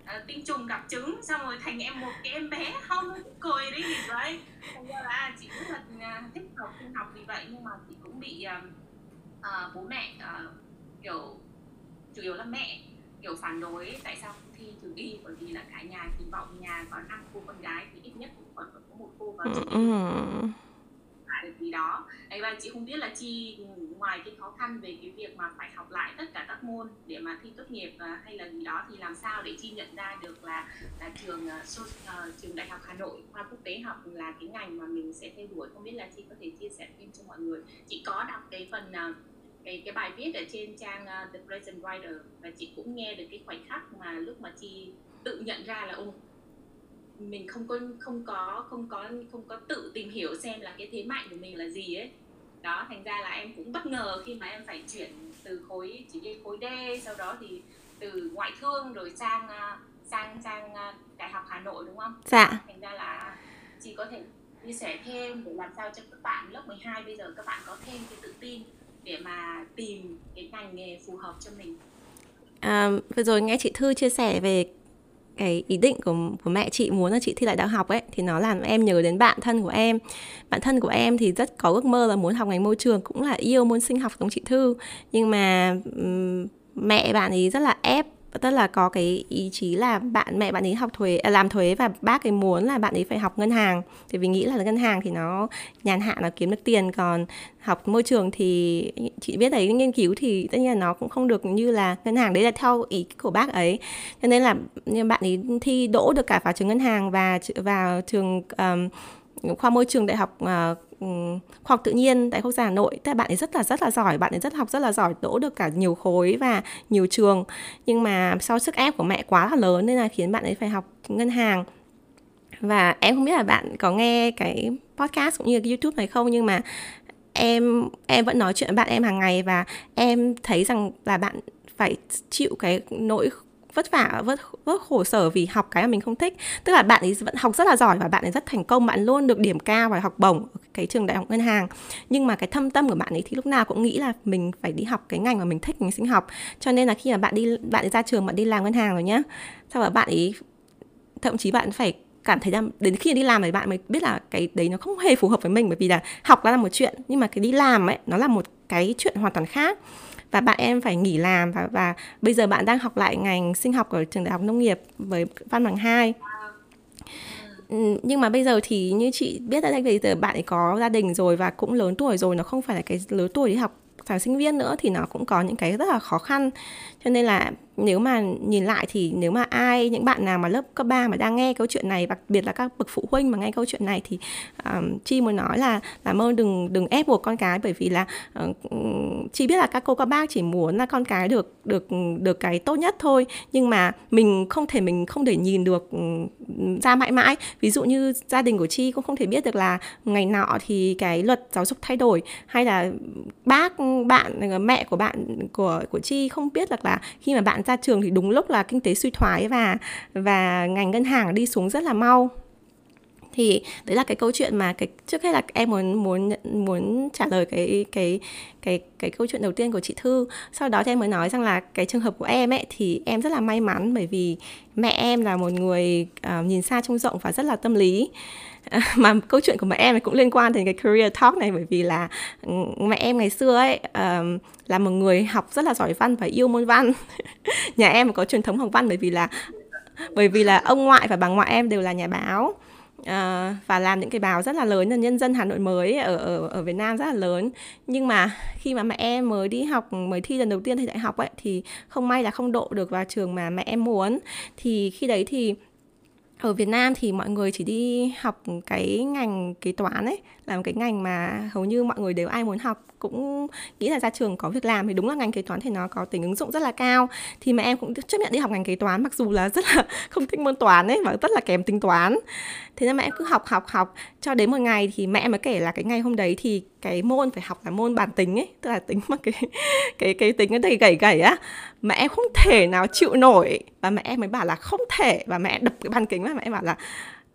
uh, tinh trùng gặp trứng xong rồi thành em một cái em bé không cười đấy gì đấy thành ra là chị rất là thích học sinh học vì vậy nhưng mà chị cũng bị uh, uh, bố mẹ uh, kiểu chủ yếu là mẹ kiểu phản đối tại sao không thi trường y bởi vì là cả nhà kỳ vọng nhà có năm cô con gái thì ít nhất cũng còn một cô vào trường y được gì đó. Đấy, và chị không biết là chi ngoài cái khó khăn về cái việc mà phải học lại tất cả các môn để mà thi tốt nghiệp uh, hay là gì đó thì làm sao để chi nhận ra được là là trường uh, trường đại học Hà Nội khoa quốc tế học là cái ngành mà mình sẽ theo đuổi? Không biết là chi có thể chia sẻ thêm cho mọi người. Chị có đọc cái phần uh, cái cái bài viết ở trên trang uh, The Present Writer và chị cũng nghe được cái khoảnh khắc mà lúc mà chị tự nhận ra là ô mình không có không có không có không có tự tìm hiểu xem là cái thế mạnh của mình là gì ấy đó thành ra là em cũng bất ngờ khi mà em phải chuyển từ khối chỉ đi khối D sau đó thì từ ngoại thương rồi sang à, sang sang à, đại học Hà Nội đúng không? Dạ. Thành ra là chị có thể chia sẻ thêm để làm sao cho các bạn lớp 12 bây giờ các bạn có thêm cái tự tin để mà tìm cái ngành nghề phù hợp cho mình. À, vừa rồi nghe chị Thư chia sẻ về cái ý định của, của mẹ chị muốn là chị thi lại đại học ấy thì nó làm em nhớ đến bạn thân của em. Bạn thân của em thì rất có ước mơ là muốn học ngành môi trường cũng là yêu môn sinh học giống chị thư. Nhưng mà um, mẹ bạn ấy rất là ép tức là có cái ý chí là bạn mẹ bạn ấy học thuế à, làm thuế và bác ấy muốn là bạn ấy phải học ngân hàng. Thì vì nghĩ là ngân hàng thì nó nhàn hạ nó kiếm được tiền. Còn học môi trường thì chị biết đấy nghiên cứu thì tất nhiên là nó cũng không được như là ngân hàng. Đấy là theo ý của bác ấy. Cho nên là bạn ấy thi đỗ được cả vào trường ngân hàng và vào trường um, khoa môi trường đại học uh, Ừ, khoa học tự nhiên tại quốc gia Hà Nội. tại bạn ấy rất là rất là giỏi, bạn ấy rất học rất là giỏi, đỗ được cả nhiều khối và nhiều trường. Nhưng mà sau sức ép của mẹ quá là lớn nên là khiến bạn ấy phải học ngân hàng. Và em không biết là bạn có nghe cái podcast cũng như cái YouTube này không nhưng mà em em vẫn nói chuyện với bạn em hàng ngày và em thấy rằng là bạn phải chịu cái nỗi vất vả, vất vất khổ sở vì học cái mà mình không thích. Tức là bạn ấy vẫn học rất là giỏi và bạn ấy rất thành công, bạn luôn được điểm cao và học bổng ở cái trường đại học ngân hàng. Nhưng mà cái thâm tâm của bạn ấy thì lúc nào cũng nghĩ là mình phải đi học cái ngành mà mình thích, mình sinh học. Cho nên là khi mà bạn đi, bạn ấy ra trường bạn đi làm ngân hàng rồi nhá, sau đó bạn ấy, thậm chí bạn phải cảm thấy là đến khi đi làm thì bạn mới biết là cái đấy nó không hề phù hợp với mình, bởi vì là học là một chuyện, nhưng mà cái đi làm ấy, nó là một cái chuyện hoàn toàn khác và bạn em phải nghỉ làm và và bây giờ bạn đang học lại ngành sinh học ở trường đại học nông nghiệp với văn bằng 2 ừ, nhưng mà bây giờ thì như chị biết là bây giờ bạn ấy có gia đình rồi và cũng lớn tuổi rồi nó không phải là cái lớn tuổi đi học thằng sinh viên nữa thì nó cũng có những cái rất là khó khăn. Cho nên là nếu mà nhìn lại thì nếu mà ai những bạn nào mà lớp cấp 3 mà đang nghe câu chuyện này đặc biệt là các bậc phụ huynh mà nghe câu chuyện này thì um, chi muốn nói là làm ơn đừng đừng ép buộc con cái bởi vì là uh, chi biết là các cô các bác chỉ muốn là con cái được được được cái tốt nhất thôi. Nhưng mà mình không thể mình không để nhìn được ra mãi mãi. Ví dụ như gia đình của chi cũng không thể biết được là ngày nọ thì cái luật giáo dục thay đổi hay là bác bạn mẹ của bạn của của chi không biết được là khi mà bạn ra trường thì đúng lúc là kinh tế suy thoái và và ngành ngân hàng đi xuống rất là mau. Thì đấy là cái câu chuyện mà cái trước hết là em muốn muốn muốn trả lời cái cái cái cái câu chuyện đầu tiên của chị Thư. Sau đó thì em mới nói rằng là cái trường hợp của em ấy thì em rất là may mắn bởi vì mẹ em là một người uh, nhìn xa trông rộng và rất là tâm lý. mà câu chuyện của mẹ em cũng liên quan đến cái career talk này, bởi vì là ừ, mẹ em ngày xưa ấy là một người học rất là giỏi văn và yêu môn văn. Nhà em có truyền thống học văn bởi vì là, bởi vì là ông ngoại và bà ngoại em đều là nhà báo. Ờ, và làm những cái báo rất là lớn là nhân dân Hà Nội mới, ở ở ở Việt Nam rất là lớn. Nhưng mà khi mà mẹ em mới đi học, mới thi lần đầu tiên thì đại học ấy, thì không may là không độ được vào trường mà mẹ em muốn. Thì khi đấy thì ở Việt Nam thì mọi người chỉ đi học cái ngành kế toán ấy là một cái ngành mà hầu như mọi người đều ai muốn học. Cũng nghĩ là ra trường có việc làm thì đúng là ngành kế toán thì nó có tính ứng dụng rất là cao. Thì mà em cũng chấp nhận đi học ngành kế toán, mặc dù là rất là không thích môn toán ấy và rất là kém tính toán. Thế nên mà em cứ học học học cho đến một ngày thì mẹ mới kể là cái ngày hôm đấy thì cái môn, phải học là môn bản tính ấy, tức là tính mà cái cái cái tính cái đầy gầy gầy á, mà em không thể nào chịu nổi. Và mẹ em mới bảo là không thể. Và mẹ đập cái bàn kính, và mẹ em bảo là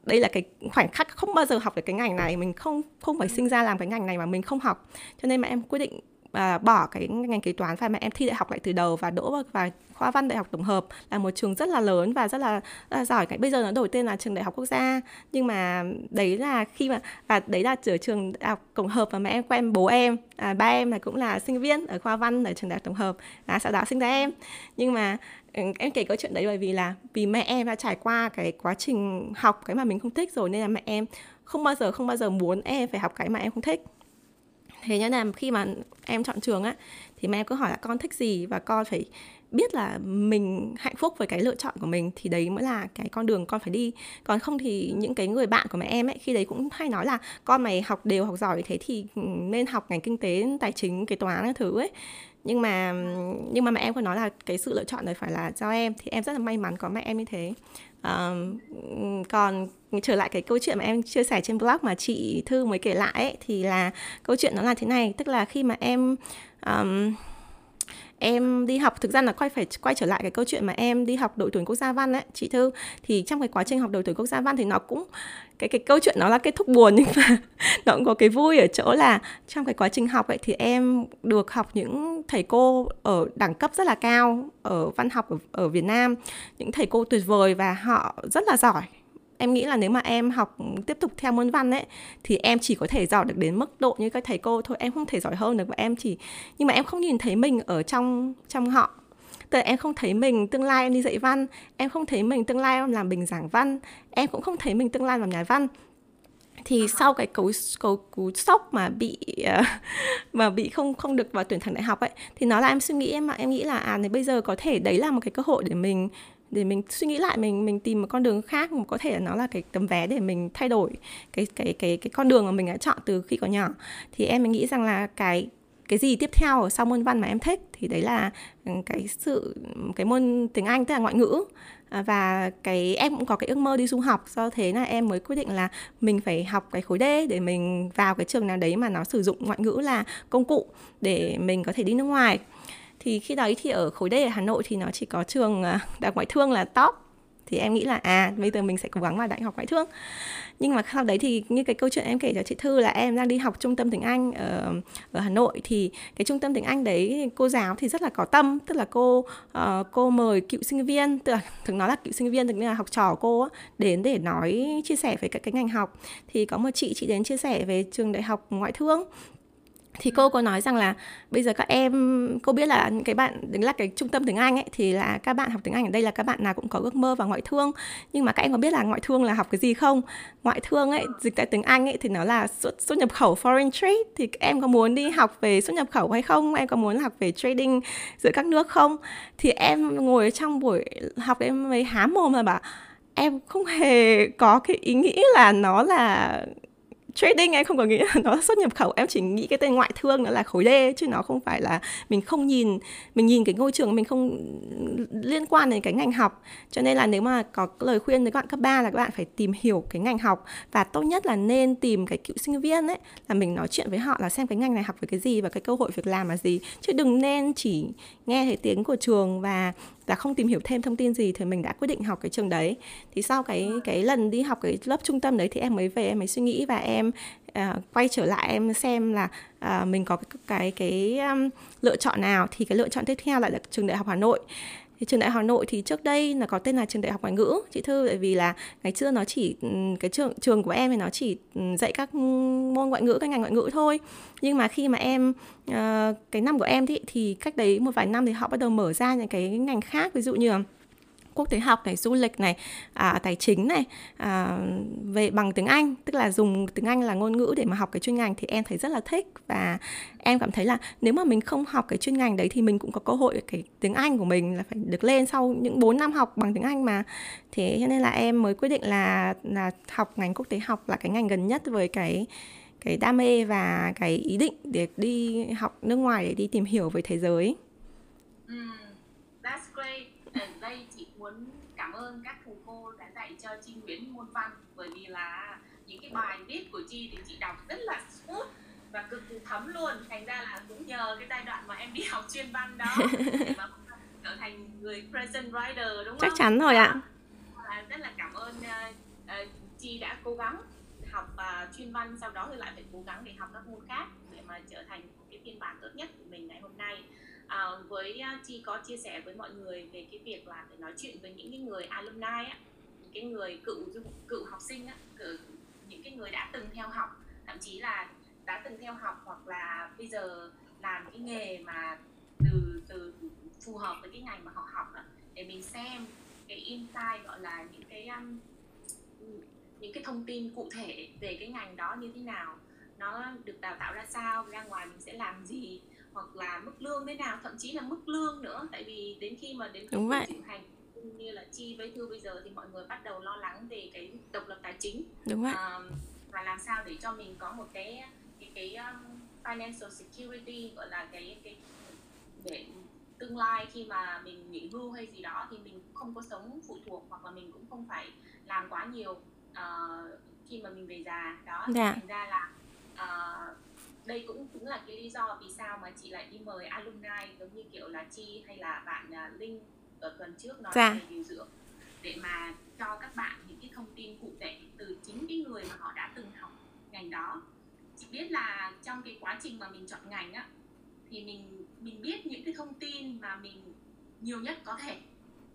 đây là cái khoảnh khắc không bao giờ học được cái ngành này. Mình không không phải sinh ra làm cái ngành này mà mình không học. Cho nên mà em quyết định à, bỏ cái ngành kế toán và mẹ em thi đại học lại từ đầu và đỗ vào khoa văn đại học tổng hợp là một trường rất là lớn và rất là, rất là giỏi. Cái bây giờ nó đổi tên là trường đại học quốc gia. Nhưng mà đấy là khi mà và đấy là ở trường đại học tổng hợp và mẹ em quen bố em. À, ba em là cũng là sinh viên ở khoa văn ở trường đại học tổng hợp. À, sau đó sinh ra em. Nhưng mà ừ, em kể câu chuyện đấy bởi vì là vì mẹ em đã trải qua cái quá trình học cái mà mình không thích rồi nên là mẹ em không bao giờ không bao giờ muốn em phải học cái mà em không thích thế nên là khi mà em chọn trường á, thì mẹ em cứ hỏi là con thích gì? Và con phải biết là mình hạnh phúc với cái lựa chọn của mình, thì đấy mới là cái con đường con phải đi. Còn không thì những cái người bạn của mẹ em ấy, khi đấy cũng hay nói là con mày học đều học giỏi thế thì ừ, nên học ngành kinh tế, tài chính, kế toán các thứ ấy nhưng mà nhưng mà mẹ em có nói là cái sự lựa chọn này phải là cho em. Thì em rất là may mắn có mẹ em như thế. Uh, còn trở lại cái câu chuyện mà em chia sẻ trên blog mà chị thư mới kể lại ấy, thì là câu chuyện nó là thế này. Tức là khi mà em um, em đi học thực ra là quay phải quay trở lại cái câu chuyện mà em đi học đội tuyển quốc gia văn ấy chị thư. Thì trong cái quá trình học đội tuyển quốc gia văn thì nó cũng cái cái câu chuyện nó là kết thúc buồn nhưng mà nó cũng có cái vui ở chỗ là trong cái quá trình học ấy thì em được học những thầy cô ở đẳng cấp rất là cao ở văn học ở, ở Việt Nam những thầy cô tuyệt vời và họ rất là giỏi. Em nghĩ là nếu mà em học ừ, tiếp tục theo môn văn ấy thì em chỉ có thể giỏi được đến mức độ như các thầy cô thôi em không thể giỏi hơn được và em chỉ nhưng mà em không nhìn thấy mình ở trong trong họ tức là em không thấy mình tương lai em đi dạy văn em không thấy mình tương lai em làm bình giảng văn em cũng không thấy mình tương lai làm nhà văn. Thì sau cái cú cú, cú sốc mà bị uh, mà bị không không được vào tuyển thẳng đại học ấy thì nó là em suy nghĩ em mà em nghĩ là à này bây giờ có thể đấy là một cái cơ hội để mình để mình suy nghĩ lại mình mình tìm một con đường khác mà có thể là nó là cái tấm vé để mình thay đổi cái cái cái cái con đường mà mình đã chọn từ khi còn nhỏ. Thì em mới nghĩ rằng là cái cái gì tiếp theo ở sau môn văn mà em thích thì đấy là ừ, cái sự, cái môn tiếng Anh, tức là ngoại ngữ. À, và cái, em cũng có cái ước mơ đi du học, do thế là em mới quyết định là mình phải học cái khối D để mình vào cái trường nào đấy mà nó sử dụng ngoại ngữ là công cụ để mình có thể đi nước ngoài. Thì khi đấy thì ở khối D ở Hà Nội thì nó chỉ có trường à, đại ngoại thương là top thì em nghĩ là à bây giờ mình sẽ cố gắng vào đại học ngoại thương. Nhưng mà sau đấy thì như cái câu chuyện em kể cho chị thư là em đang đi học trung tâm tiếng anh ở ở hà nội thì cái trung tâm tiếng anh đấy cô giáo thì rất là có tâm tức là cô uh, cô mời cựu sinh viên tức là thường nói là cựu sinh viên tức là học trò cô đến để nói chia sẻ về các cái ngành học. Thì có một chị chị đến chia sẻ về trường đại học ngoại thương thì cô có nói rằng là bây giờ các em, cô biết là những cái bạn đứng là cái trung tâm tiếng Anh ấy, thì là các bạn học tiếng Anh ở đây là các bạn nào cũng có ước mơ vào ngoại thương. Nhưng mà các em có biết là ngoại thương là học cái gì không? Ngoại thương ấy, dịch tại tiếng Anh ấy thì nó là xuất xuất nhập khẩu foreign trade. Thì các em có muốn đi học về xuất nhập khẩu hay không? Em có muốn học về trading giữa các nước không? Thì em ngồi trong buổi học em mới há mồm là bảo, em không hề có cái ý nghĩ là nó là trading em không có nghĩ là nó xuất nhập khẩu. Em chỉ nghĩ cái tên ngoại thương nó là khối D, chứ nó không phải là mình không nhìn, mình nhìn cái ngôi trường mình không liên quan đến cái ngành học. Cho nên là nếu mà có lời khuyên với các bạn cấp 3 là các bạn phải tìm hiểu cái ngành học và tốt nhất là nên tìm cái cựu sinh viên ấy, là mình nói chuyện với họ là xem cái ngành này học về cái gì và cái cơ hội việc làm là gì. Chứ đừng nên chỉ nghe thấy tiếng của trường và và không tìm hiểu thêm thông tin gì thì mình đã quyết định học cái trường đấy. Thì sau cái cái lần đi học cái lớp trung tâm đấy thì em mới về em mới suy nghĩ và em uh, quay trở lại em xem là uh, mình có cái cái, cái um, lựa chọn nào. Thì cái lựa chọn tiếp theo lại là trường đại học Hà Nội thì trường đại học Hà Nội thì trước đây là có tên là trường đại học ngoại ngữ, chị thư bởi vì là ngày xưa nó chỉ cái trường trường của em thì nó chỉ dạy các môn ngoại ngữ, các ngành ngoại ngữ thôi. Nhưng mà khi mà em ờ, cái năm của em thì thì cách đấy một vài năm thì họ bắt đầu mở ra những cái ngành khác. Ví dụ như là quốc tế học này du lịch này à, tài chính này à, về bằng tiếng anh tức là dùng tiếng anh là ngôn ngữ để mà học cái chuyên ngành thì em thấy rất là thích. Và em cảm thấy là nếu mà mình không học cái chuyên ngành đấy thì mình cũng có cơ hội cái tiếng anh của mình là phải được lên sau những 4 năm học bằng tiếng anh mà. Thế cho nên là em mới quyết định là là học ngành quốc tế học là cái ngành gần nhất với cái cái đam mê và cái ý định để đi học nước ngoài để đi tìm hiểu về thế giới. Ừ that's great. And đây chị muốn cảm ơn các thầy cô đã dạy cho Chi Nguyễn môn văn bởi vì là những cái bài viết của Chi thì chị đọc rất là smooth và cực kỳ thấm luôn thành ra là cũng nhờ cái giai đoạn mà em đi học chuyên văn đó để mà trở thành người present writer đúng không? Chắc chắn rồi ạ. À, rất là cảm ơn uh, uh, Chi đã cố gắng học uh, chuyên văn sau đó thì lại phải cố gắng để học các môn khác để mà trở thành cái phiên bản tốt nhất của mình ngày hôm nay à, với uh, chi có chia sẻ với mọi người về cái việc là phải nói chuyện với những cái người alumni á cái người cựu cựu học sinh á cựu, những cái người đã từng theo học thậm chí là đã từng theo học hoặc là bây giờ làm cái nghề mà từ từ phù hợp với cái ngành mà họ học đó, để mình xem cái insight gọi là những cái um, những cái thông tin cụ thể về cái ngành đó như thế nào nó được đào tạo ra sao ra ngoài mình sẽ làm gì hoặc là mức lương thế nào thậm chí là mức lương nữa tại vì đến khi mà đến đúng vậy. hành như là chi với thư bây giờ thì mọi người bắt đầu lo lắng về cái độc lập tài chính. Đúng vậy. À, và làm sao để cho mình có một cái cái cái um, financial security gọi là cái cái để tương lai khi mà mình nghỉ hưu hay gì đó thì mình không có sống phụ thuộc hoặc là mình cũng không phải làm quá nhiều uh, khi mà mình về già. Đó dạ. thành ra là uh, đây cũng cũng là cái lý do vì sao mà chị lại đi mời alumni giống như kiểu là chi hay là bạn uh, linh ở tuần trước nói dạ. về điều dưỡng. Để mà cho các bạn những cái thông tin cụ thể từ chính cái người mà họ đã từng học ngành đó. Chị biết là trong cái quá trình mà mình chọn ngành á thì mình mình biết những cái thông tin mà mình nhiều nhất có thể.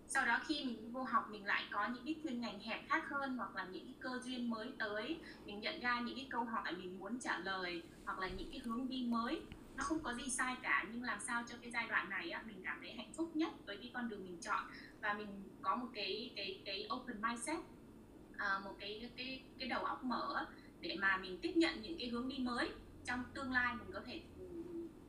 Sau đó khi mình vô học mình lại có những cái chuyên ngành hẹp khác hơn hoặc là những cái cơ duyên mới tới. Mình nhận ra những cái câu hỏi mình muốn trả lời hoặc là những cái hướng đi mới nó không có gì sai cả nhưng làm sao cho cái giai đoạn này á, mình cảm thấy hạnh phúc nhất với cái con đường mình chọn. Và mình có một cái cái cái open mindset à, một cái cái cái đầu óc mở để mà mình tiếp nhận những cái hướng đi mới trong tương lai mình có thể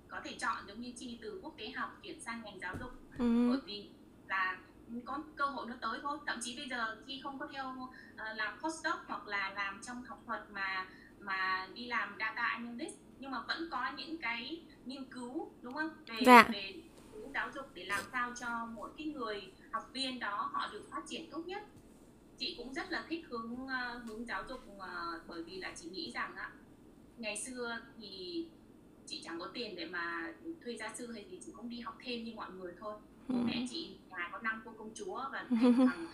có thể chọn giống như chi từ quốc tế học chuyển sang ngành giáo dục. Ừ. bởi vì là có cơ hội nó tới thôi. Thậm chí bây giờ khi không có theo uh, làm postdoc hoặc là làm trong học thuật mà mà đi làm data analyst nhưng mà vẫn có những cái nghiên cứu đúng không về dạ. về giáo dục để làm sao cho mỗi cái người học viên đó họ được phát triển tốt nhất chị cũng rất là thích hướng uh, hướng giáo dục uh, bởi vì là chị nghĩ rằng á ngày xưa thì chị chẳng có tiền để mà thuê gia sư hay gì chị cũng đi học thêm như mọi người thôi ừ. mẹ chị nhà có năm cô công chúa và thêm thằng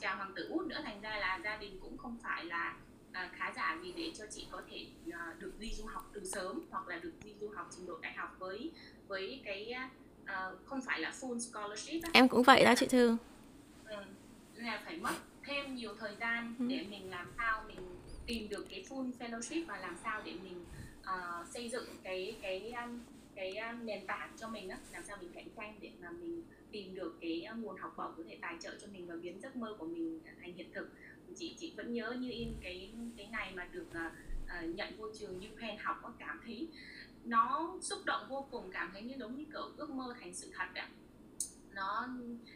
chàng hoàng tử út nữa thành ra là gia đình cũng không phải là à, khá giả gì để cho chị có thể à, được đi du học từ sớm hoặc là được đi du học trình độ đại học với với cái à, không phải là full scholarship em cũng vậy đó chị thư ừ. là phải mất thêm nhiều thời gian ừ. để mình làm sao mình tìm được cái full fellowship và làm sao để mình uh, xây dựng cái cái um, cái um, nền tảng cho mình á làm sao mình cạnh tranh để mà mình tìm được cái nguồn học bổng có thể tài trợ cho mình và biến giấc mơ của mình thành hiện thực chị chị vẫn nhớ như in cái cái ngày mà được uh, nhận vô trường UPenn học có cảm thấy nó xúc động vô cùng cảm thấy như giống như kiểu ước mơ thành sự thật ạ nó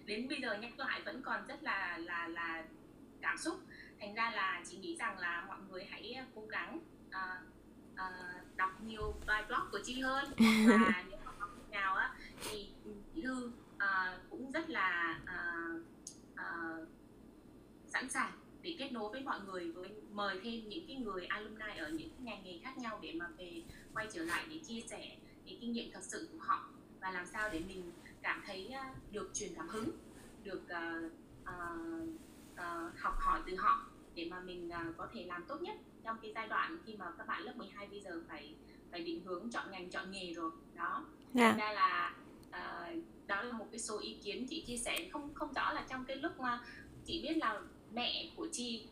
đến bây giờ nhắc lại vẫn còn rất là là là cảm xúc. Thành ra là chị nghĩ rằng là mọi người hãy cố gắng uh, uh, đọc nhiều bài blog của chị hơn. Và nếu mà có nào á thì thư uh, cũng rất là uh, uh, sẵn sàng để kết nối với mọi người với mời thêm những cái người alumni ở những ngành nghề khác nhau để mà về quay trở lại để chia sẻ cái kinh nghiệm thật sự của họ và làm sao để mình cảm thấy được truyền cảm hứng được uh, uh, uh, học hỏi từ họ để mà mình uh, có thể làm tốt nhất trong cái giai đoạn khi mà các bạn lớp 12 bây giờ phải phải định hướng chọn ngành chọn nghề rồi đó yeah. Dạ. ra là uh, đó là một cái số ý kiến chị chia sẻ không không rõ là trong cái lúc mà chị biết là mẹ của chị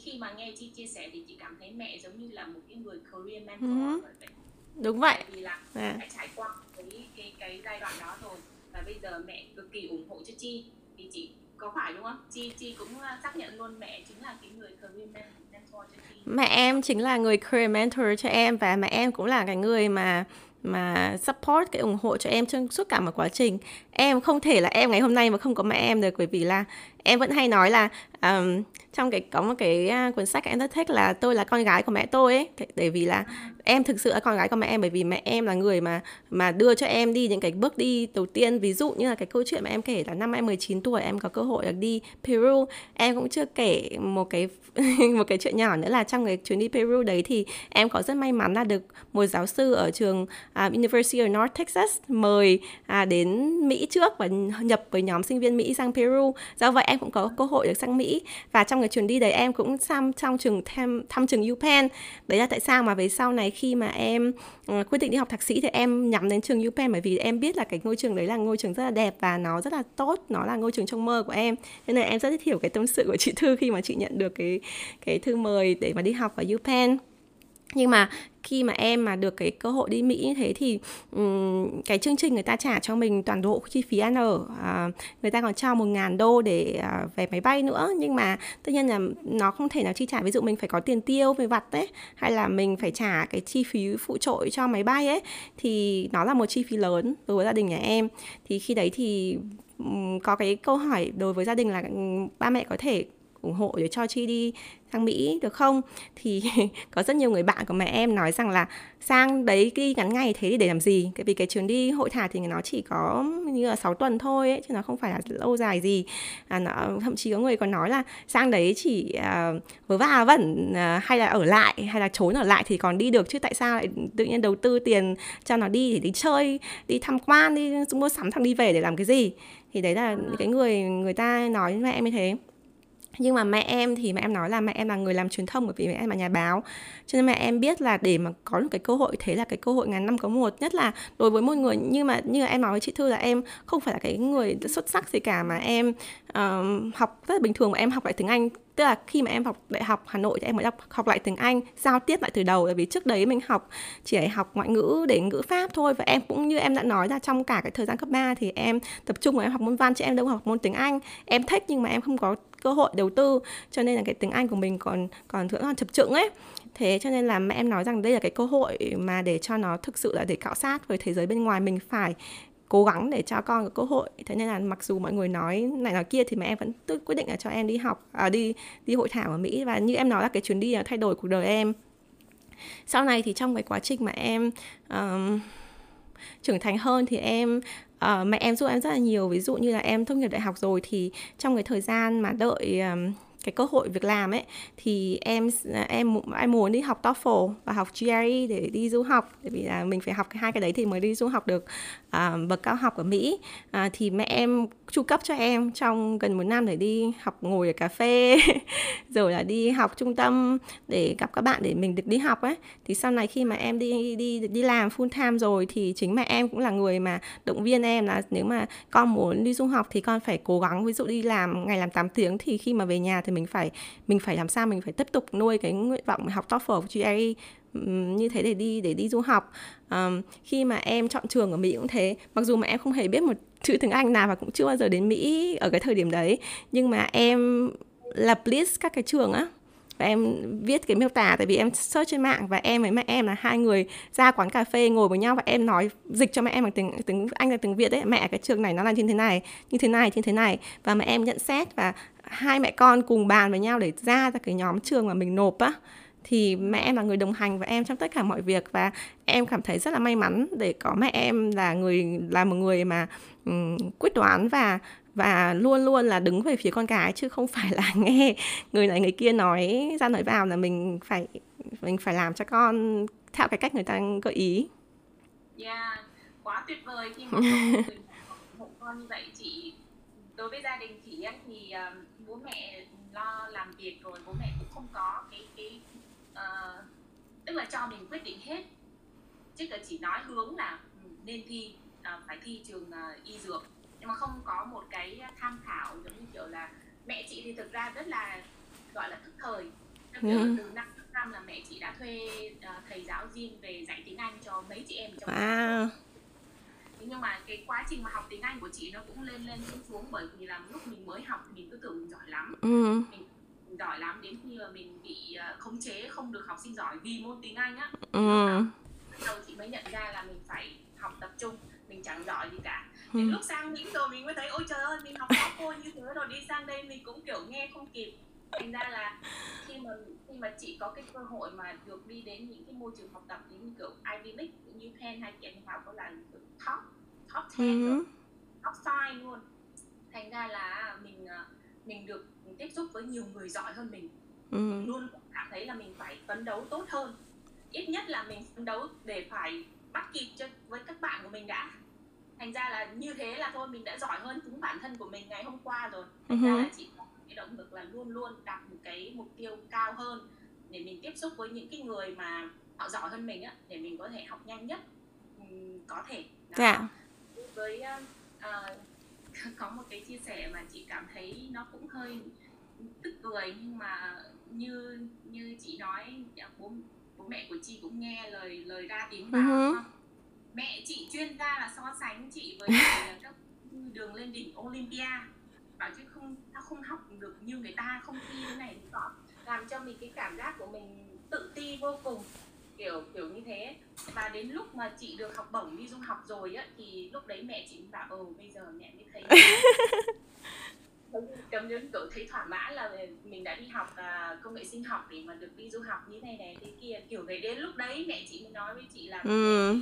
khi mà nghe chị chia sẻ thì chị cảm thấy mẹ giống như là một cái người career mentor uh-huh. vậy đúng vậy. Vì là. Dạ. đã trải qua cái cái cái giai đoạn đó rồi. Và bây giờ mẹ cực kỳ ủng hộ cho chi. Thì chị có phải đúng không? Chi chi cũng xác nhận luôn mẹ chính là cái người career mentor cho chi. Mẹ em chính là người career mentor cho em và mẹ em cũng là cái người mà mà support cái ủng hộ cho em trong suốt cả một quá trình. Em không thể là em ngày hôm nay mà không có mẹ em được bởi vì là em vẫn hay nói là um, trong cái có một cái uh, cuốn sách em rất thích là tôi là con gái của mẹ tôi ấy. Bởi vì là em thực sự là con gái của mẹ em bởi vì mẹ em là người mà mà đưa cho em đi những cái bước đi đầu tiên. Ví dụ như là cái câu chuyện mà em kể là năm em 19 tuổi em có cơ hội được đi Peru. Em cũng chưa kể một cái một cái chuyện nhỏ nữa là trong cái chuyến đi Peru đấy thì em có rất may mắn là được một giáo sư ở trường uh, University of North Texas mời uh, đến Mỹ trước và nhập với nhóm sinh viên Mỹ sang Peru. Do vậy em cũng có cơ hội được sang Mỹ. Và trong cái chuyến đi đấy em cũng thăm trong trường thăm, thăm trường UPenn đấy là tại sao mà về sau này khi mà em uh, quyết định đi học thạc sĩ thì em nhắm đến trường UPenn bởi vì em biết là cái ngôi trường đấy là ngôi trường rất là đẹp và nó rất là tốt nó là ngôi trường trong mơ của em. Nên là em rất thích hiểu cái tâm sự của chị Thư khi mà chị nhận được cái cái thư mời để mà đi học ở UPenn nhưng mà khi mà em mà được cái cơ hội đi Mỹ như thế thì um, cái chương trình người ta trả cho mình toàn bộ chi phí ăn ở uh, người ta còn cho một ngàn đô để à, uh, về máy bay nữa. Nhưng mà tất nhiên là nó không thể nào chi trả. Ví dụ mình phải có tiền tiêu về vặt đấy hay là mình phải trả cái chi phí phụ trội cho máy bay ấy thì nó là một chi phí lớn đối với gia đình nhà em. Thì khi đấy thì um, có cái câu hỏi đối với gia đình là ba mẹ có thể ủng hộ để cho chi đi sang Mỹ được không? Thì có rất nhiều người bạn của mẹ em nói rằng là sang đấy đi ngắn ngày thế để làm gì? Tại vì cái chuyến đi hội thảo thì nó chỉ có như là 6 tuần thôi ấy, chứ nó không phải là lâu dài gì. À, nó, thậm chí có người còn nói là sang đấy chỉ uh, vớ va vẩn uh, hay là ở lại hay là trốn ở lại thì còn đi được chứ tại sao lại tự nhiên đầu tư tiền cho nó đi để đi chơi đi tham quan đi mua sắm thằng đi về để làm cái gì? Thì đấy là những cái người người ta nói với mẹ em như thế nhưng mà mẹ em thì mẹ em nói là mẹ em là người làm truyền thông bởi vì mẹ em là nhà báo. Cho nên mẹ em biết là để mà có được cái cơ hội thế là cái cơ hội ngàn năm có một. Nhất là đối với một người như mà như em nói với chị thư là em không phải là cái người xuất sắc gì cả mà em uh, học rất là bình thường mà em học lại tiếng anh. Tức là khi mà em học đại học Hà Nội thì em mới học học lại tiếng Anh giao tiếp lại từ đầu. Bởi vì trước đấy mình học chỉ học ngoại ngữ để ngữ pháp thôi. Và em cũng như em đã nói là trong cả cái thời gian cấp 3 thì em tập trung vào em học môn văn chứ em đâu học môn tiếng Anh. Em thích nhưng mà em không có cơ hội đầu tư cho nên là cái tiếng Anh của mình còn còn vẫn còn chập chững ấy. Thế cho nên là mẹ em nói rằng đây là cái cơ hội mà để cho nó thực sự là để khảo sát với thế giới bên ngoài mình phải cố gắng để cho con có cơ hội. Thế nên là mặc dù mọi người nói này nói kia thì mẹ em vẫn tự quyết định là cho em đi học à, đi đi hội thảo ở Mỹ. Và như em nói là cái chuyến đi là thay đổi cuộc đời em. Sau này thì trong cái quá trình mà em um, trưởng thành hơn thì em Ờ, uh, mẹ em giúp em rất là nhiều. Ví dụ như là em tốt nghiệp đại học rồi thì trong cái thời gian mà đợi um, cái cơ hội việc làm ấy thì em em em muốn đi học TOEFL và học GRE để đi du học. Bởi vì là mình phải học hai cái đấy thì mới đi du học được uh, bậc cao học ở Mỹ. Uh, thì mẹ em chu cấp cho em trong gần một năm để đi học ngồi ở cà phê rồi là đi học trung tâm để gặp các bạn để mình được đi học ấy. Thì sau này khi mà em đi đi đi làm full time rồi thì chính mẹ em cũng là người mà động viên em là nếu mà con muốn đi du học thì con phải cố gắng ví dụ đi làm ngày làm 8 tiếng thì khi mà về nhà thì mình mình phải mình phải làm sao mình phải tiếp tục nuôi cái nguyện vọng học TOEFL GRE như thế để đi để đi du học. Um, khi mà em chọn trường ở Mỹ cũng thế. Mặc dù mà em không hề biết một chữ tiếng Anh nào và cũng chưa bao giờ đến Mỹ ở cái thời điểm đấy nhưng mà em lập list các cái trường á và em viết cái miêu tả tại vì em search trên mạng và em với mẹ em là hai người ra quán cà phê ngồi với nhau và em nói dịch cho mẹ em bằng tiếng tiếng Anh là tiếng Việt đấy mẹ cái trường này nó là như thế này như thế này như thế này. Và mẹ em nhận xét và hai mẹ con cùng bàn với nhau để ra ra cái nhóm trường mà mình nộp á thì mẹ em là người đồng hành với em trong tất cả mọi việc và em cảm thấy rất là may mắn để có mẹ em là người là một người mà um, quyết đoán và và luôn luôn là đứng về phía con cái chứ không phải là nghe người này người kia nói ra nói vào là mình phải mình phải làm cho con theo cái cách người ta gợi ý. Yeah, quá tuyệt vời khi mà một con như vậy chị đối với gia đình chị ấy, thì um, mẹ lo làm việc rồi bố mẹ cũng không có cái cái uh, tức là cho mình quyết định hết chứ là chỉ nói hướng là ừ, nên thi uh, phải thi trường uh, y dược nhưng mà không có một cái tham khảo giống như kiểu là mẹ chị thì thực ra rất là gọi là thức thời ừ. từ năm năm là mẹ chị đã thuê uh, thầy giáo riêng về dạy tiếng Anh cho mấy chị em trong wow. Nhưng mà cái quá trình mà học tiếng Anh của chị nó cũng lên lên xuống xuống bởi vì là lúc mình mới học mình cứ tưởng mình giỏi lắm ừ. mình, giỏi lắm đến khi mà mình bị uh, khống chế không được học sinh giỏi vì môn tiếng Anh á ừ. đầu chị mới nhận ra là mình phải học tập trung mình chẳng giỏi gì cả đến ừ. lúc sang Mỹ rồi mình mới thấy ôi trời ơi mình học có cô như thế rồi đi sang đây mình cũng kiểu nghe không kịp thành ra là khi mà khi mà chị có cái cơ hội mà được đi đến những cái môi trường học tập như kiểu Ivy League cũng như Penn hay Kiện Học có là top top 10 uh-huh. top 5 luôn thành ra là mình à, mình được tiếp xúc với nhiều người giỏi hơn mình uh-huh. mình luôn cảm thấy là mình phải phấn đấu tốt hơn ít nhất là mình phấn đấu để phải bắt kịp cho với các bạn của mình đã thành ra là như thế là thôi mình đã giỏi hơn chính bản thân của mình ngày hôm qua rồi thành uh-huh. ra là chị động lực là luôn luôn đặt một cái mục tiêu cao hơn để mình tiếp xúc với những cái người mà họ giỏi hơn mình á để mình có thể học nhanh nhất. Có thể. Đó. dạ. Với uh, có một cái chia sẻ mà chị cảm thấy nó cũng hơi tức cười nhưng mà như như chị nói dạ, bố bố mẹ của chị cũng nghe lời lời ra tiếng vào uh-huh. mẹ chị chuyên ra là so sánh chị với các đường lên đỉnh Olympia bảo chứ không tao không học được như người ta không thi thế này thì đó làm cho mình cái cảm giác của mình tự ti vô cùng kiểu kiểu như thế và đến lúc mà chị được học bổng đi du học rồi á thì lúc đấy mẹ chị bảo ồ bây giờ mẹ mới thấy cảm như kiểu thấy thỏa mãn là mình đã đi học uh, công nghệ sinh học để mà được đi du học như này này thế kia kiểu về đến lúc đấy mẹ chị mới nói với chị là ừ.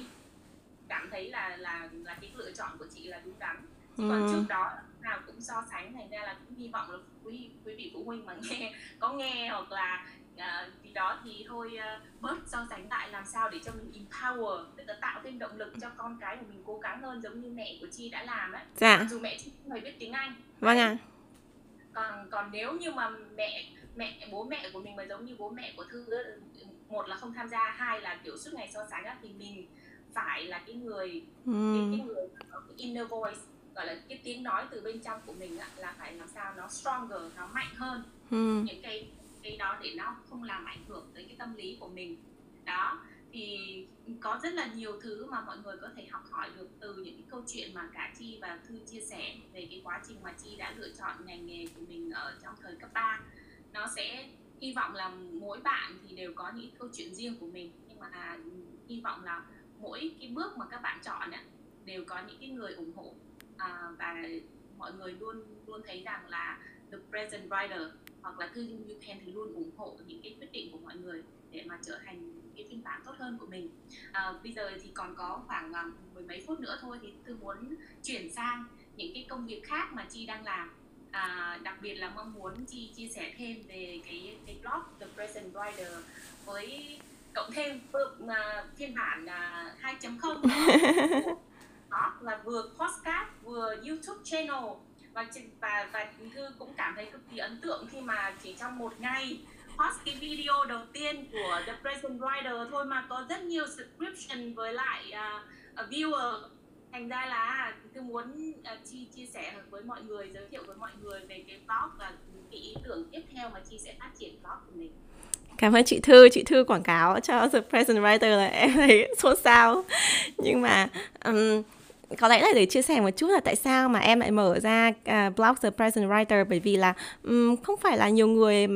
cảm thấy là là là cái lựa chọn của chị là đúng đắn ừ. còn trước đó nào cũng so sánh thành ra là cũng hy vọng là quý quý vị phụ huynh mà nghe có nghe hoặc là uh, gì đó thì thôi uh, bớt so sánh lại làm sao để cho mình empower tức là tạo thêm động lực cho con cái của mình cố gắng hơn giống như mẹ của chi đã làm ấy dạ. dù mẹ chi không hề biết tiếng anh vâng ạ à. còn còn nếu như mà mẹ mẹ bố mẹ của mình mà giống như bố mẹ của thư một là không tham gia hai là kiểu suốt ngày so sánh thì mình phải là cái người ừ. cái, cái người inner voice gọi là cái tiếng nói từ bên trong của mình á, là phải làm sao nó stronger nó mạnh hơn. Ừ. những cái cái đó để nó không làm ảnh hưởng tới cái tâm lý của mình. Đó thì có rất là nhiều thứ mà mọi người có thể học hỏi được từ những cái câu chuyện mà cả chi và thư chia sẻ về cái quá trình mà chi đã lựa chọn ngành nghề của mình ở trong thời cấp 3 nó sẽ hy vọng là mỗi bạn thì đều có những câu chuyện riêng của mình nhưng mà hy vọng là mỗi cái bước mà các bạn chọn đều có những cái người ủng hộ à, và mọi người luôn luôn thấy rằng là the present writer hoặc là thư như can thì luôn ủng hộ những cái quyết định của mọi người để mà trở thành cái phiên bản tốt hơn của mình. À, bây giờ thì còn có khoảng uh, mười mấy phút nữa thôi thì thư muốn chuyển sang những cái công việc khác mà chi đang làm. À, đặc biệt là mong muốn chi chia sẻ thêm về cái cái blog the present writer với cộng thêm uh, phiên bản à, uh, 2.0 đó là vừa podcast vừa youtube channel. Và và và thư cũng cảm thấy cực kỳ ấn tượng khi mà chỉ trong một ngày post cái video đầu tiên của The Present Writer thôi mà có rất nhiều subscription với lại uh, viewer. Thành ra là à, tôi muốn uh, chi chia sẻ với mọi người giới thiệu với mọi người về cái blog và cái ý tưởng tiếp theo mà chi sẽ phát triển blog của mình. Cảm ơn chị Thư, chị Thư quảng cáo cho The Present Writer là em thấy xôn xao. Nhưng mà um, có lẽ là để chia sẻ một chút là tại sao mà em lại mở ra uh, blog The Present Writer? Bởi vì là um, không phải là nhiều người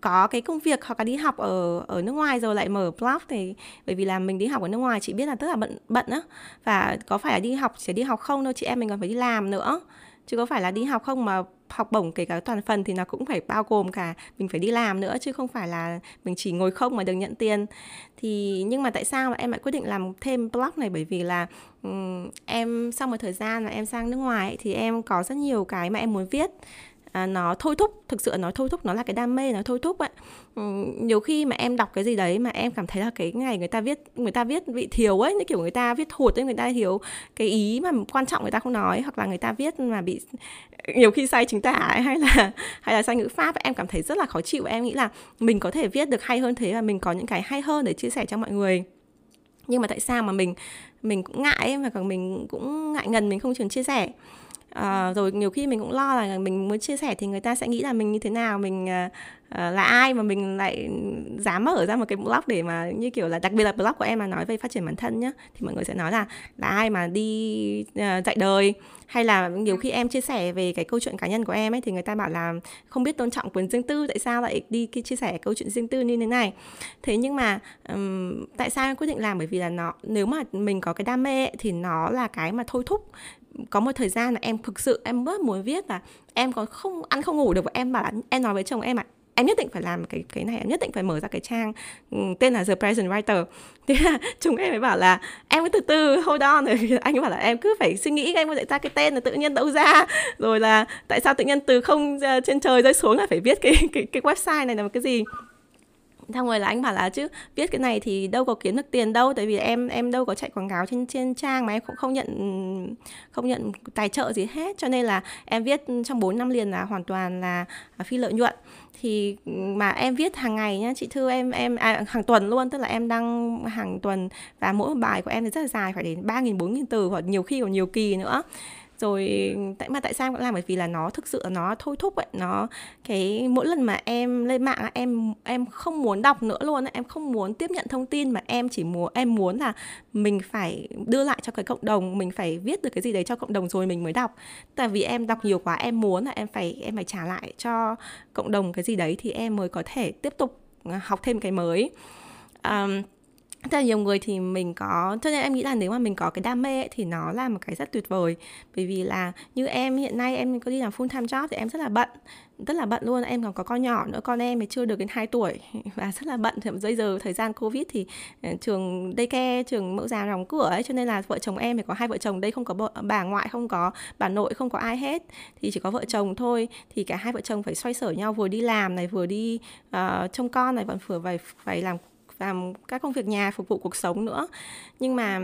có cái công việc hoặc là đi học ở ở nước ngoài rồi lại mở blog thì bởi vì là mình đi học ở nước ngoài chị biết là rất là bận bận á. Và có phải là đi học chỉ đi học không đâu chị em mình còn phải đi làm nữa chứ có phải là đi học không mà học bổng kể cả toàn phần thì nó cũng phải bao gồm cả mình phải đi làm nữa chứ không phải là mình chỉ ngồi không mà được nhận tiền. Thì nhưng mà tại sao mà em lại quyết định làm thêm blog này? Bởi vì là um, em sau một thời gian mà em sang nước ngoài ấy, thì em có rất nhiều cái mà em muốn viết à, nó thôi thúc thực sự nó thôi thúc nó là cái đam mê nó thôi thúc ấy ừ, nhiều khi mà em đọc cái gì đấy mà em cảm thấy là cái ngày người ta viết người ta viết bị thiếu ấy như kiểu người ta viết hụt ấy người ta thiếu cái ý mà quan trọng người ta không nói hoặc là người ta viết mà bị nhiều khi sai chính tả ấy, hay là hay là sai ngữ pháp ấy, em cảm thấy rất là khó chịu. Em nghĩ là mình có thể viết được hay hơn thế và mình có những cái hay hơn để chia sẻ cho mọi người. Nhưng mà tại sao mà mình mình cũng ngại ấy, và còn mình cũng ngại ngần mình không trường chia sẻ? À, rồi nhiều khi mình cũng lo là mình muốn chia sẻ thì người ta sẽ nghĩ là mình như thế nào mình uh, là ai mà mình lại dám mở ra một cái blog để mà như kiểu là đặc biệt là blog của em mà nói về phát triển bản thân nhá thì mọi người sẽ nói là là ai mà đi uh, dạy đời. Hay là nhiều khi em chia sẻ về cái câu chuyện cá nhân của em ấy thì người ta bảo là không biết tôn trọng quyền riêng tư tại sao lại đi chia sẻ câu chuyện riêng tư như thế này. Thế nhưng mà um, tại sao em quyết định làm? Bởi vì là nó nếu mà mình có cái đam mê ấy, thì nó là cái mà thôi thúc có một thời gian là em thực sự em rất muốn viết là em còn không ăn không ngủ được và em bảo là em nói với chồng em ạ à, em nhất định phải làm cái cái này em nhất định phải mở ra cái trang ừ, tên là The Present Writer. Thế là chúng em mới bảo là em cứ từ từ hold on. Rồi anh bảo là em cứ phải suy nghĩ em có dạy ra cái tên là tự nhiên đâu ra. Rồi là tại sao tự nhiên từ không ờ, trên trời rơi xuống là phải viết cái cái cái website này là một cái gì? Xong rồi là anh bảo là chứ viết cái này thì đâu có kiếm được tiền đâu tại vì em em đâu có chạy quảng cáo trên trên trang mà em cũng không nhận không nhận tài trợ gì hết. Cho nên là em viết trong 4 năm liền là hoàn toàn là à, phi lợi nhuận. Thì mà em viết hàng ngày nhá chị thư em em à, hàng tuần luôn. Tức là em đăng hàng tuần và mỗi bài của em thì rất là dài phải đến ba nghìn bốn nghìn từ hoặc nhiều khi còn nhiều kỳ nữa rồi tại mà tại sao em làm? Bởi vì là nó thực sự nó thôi thúc ấy nó cái mỗi lần mà em lên mạng em em không muốn đọc nữa luôn em không muốn tiếp nhận thông tin mà em chỉ muốn em muốn là mình phải đưa lại cho cái cộng đồng mình phải viết được cái gì đấy cho cộng đồng rồi mình mới đọc. Tại vì em đọc nhiều quá em muốn là em phải em phải trả lại cho cộng đồng cái gì đấy thì em mới có thể tiếp tục à, học thêm cái mới. Um, Thế là nhiều người thì mình có Cho nên em nghĩ là nếu mà mình có cái đam mê ấy, Thì nó là một cái rất tuyệt vời. Bởi vì là như em hiện nay em có đi làm full time job Thì em rất là bận Rất là bận luôn. Em còn có con nhỏ nữa Con em thì chưa được đến 2 tuổi Và rất là bận. Thì bây giờ thời gian Covid thì trường Trường daycare, trường mẫu giáo đóng cửa ấy Cho nên là vợ chồng em phải có hai vợ chồng đây Không có bà ngoại, không có bà nội, không có ai hết. Thì chỉ có vợ chồng thôi. Thì cả hai vợ chồng phải xoay sở nhau Vừa đi làm này, vừa đi uh, trông con này Vẫn vừa phải, phải làm làm các công việc nhà phục vụ cuộc sống nữa. Nhưng mà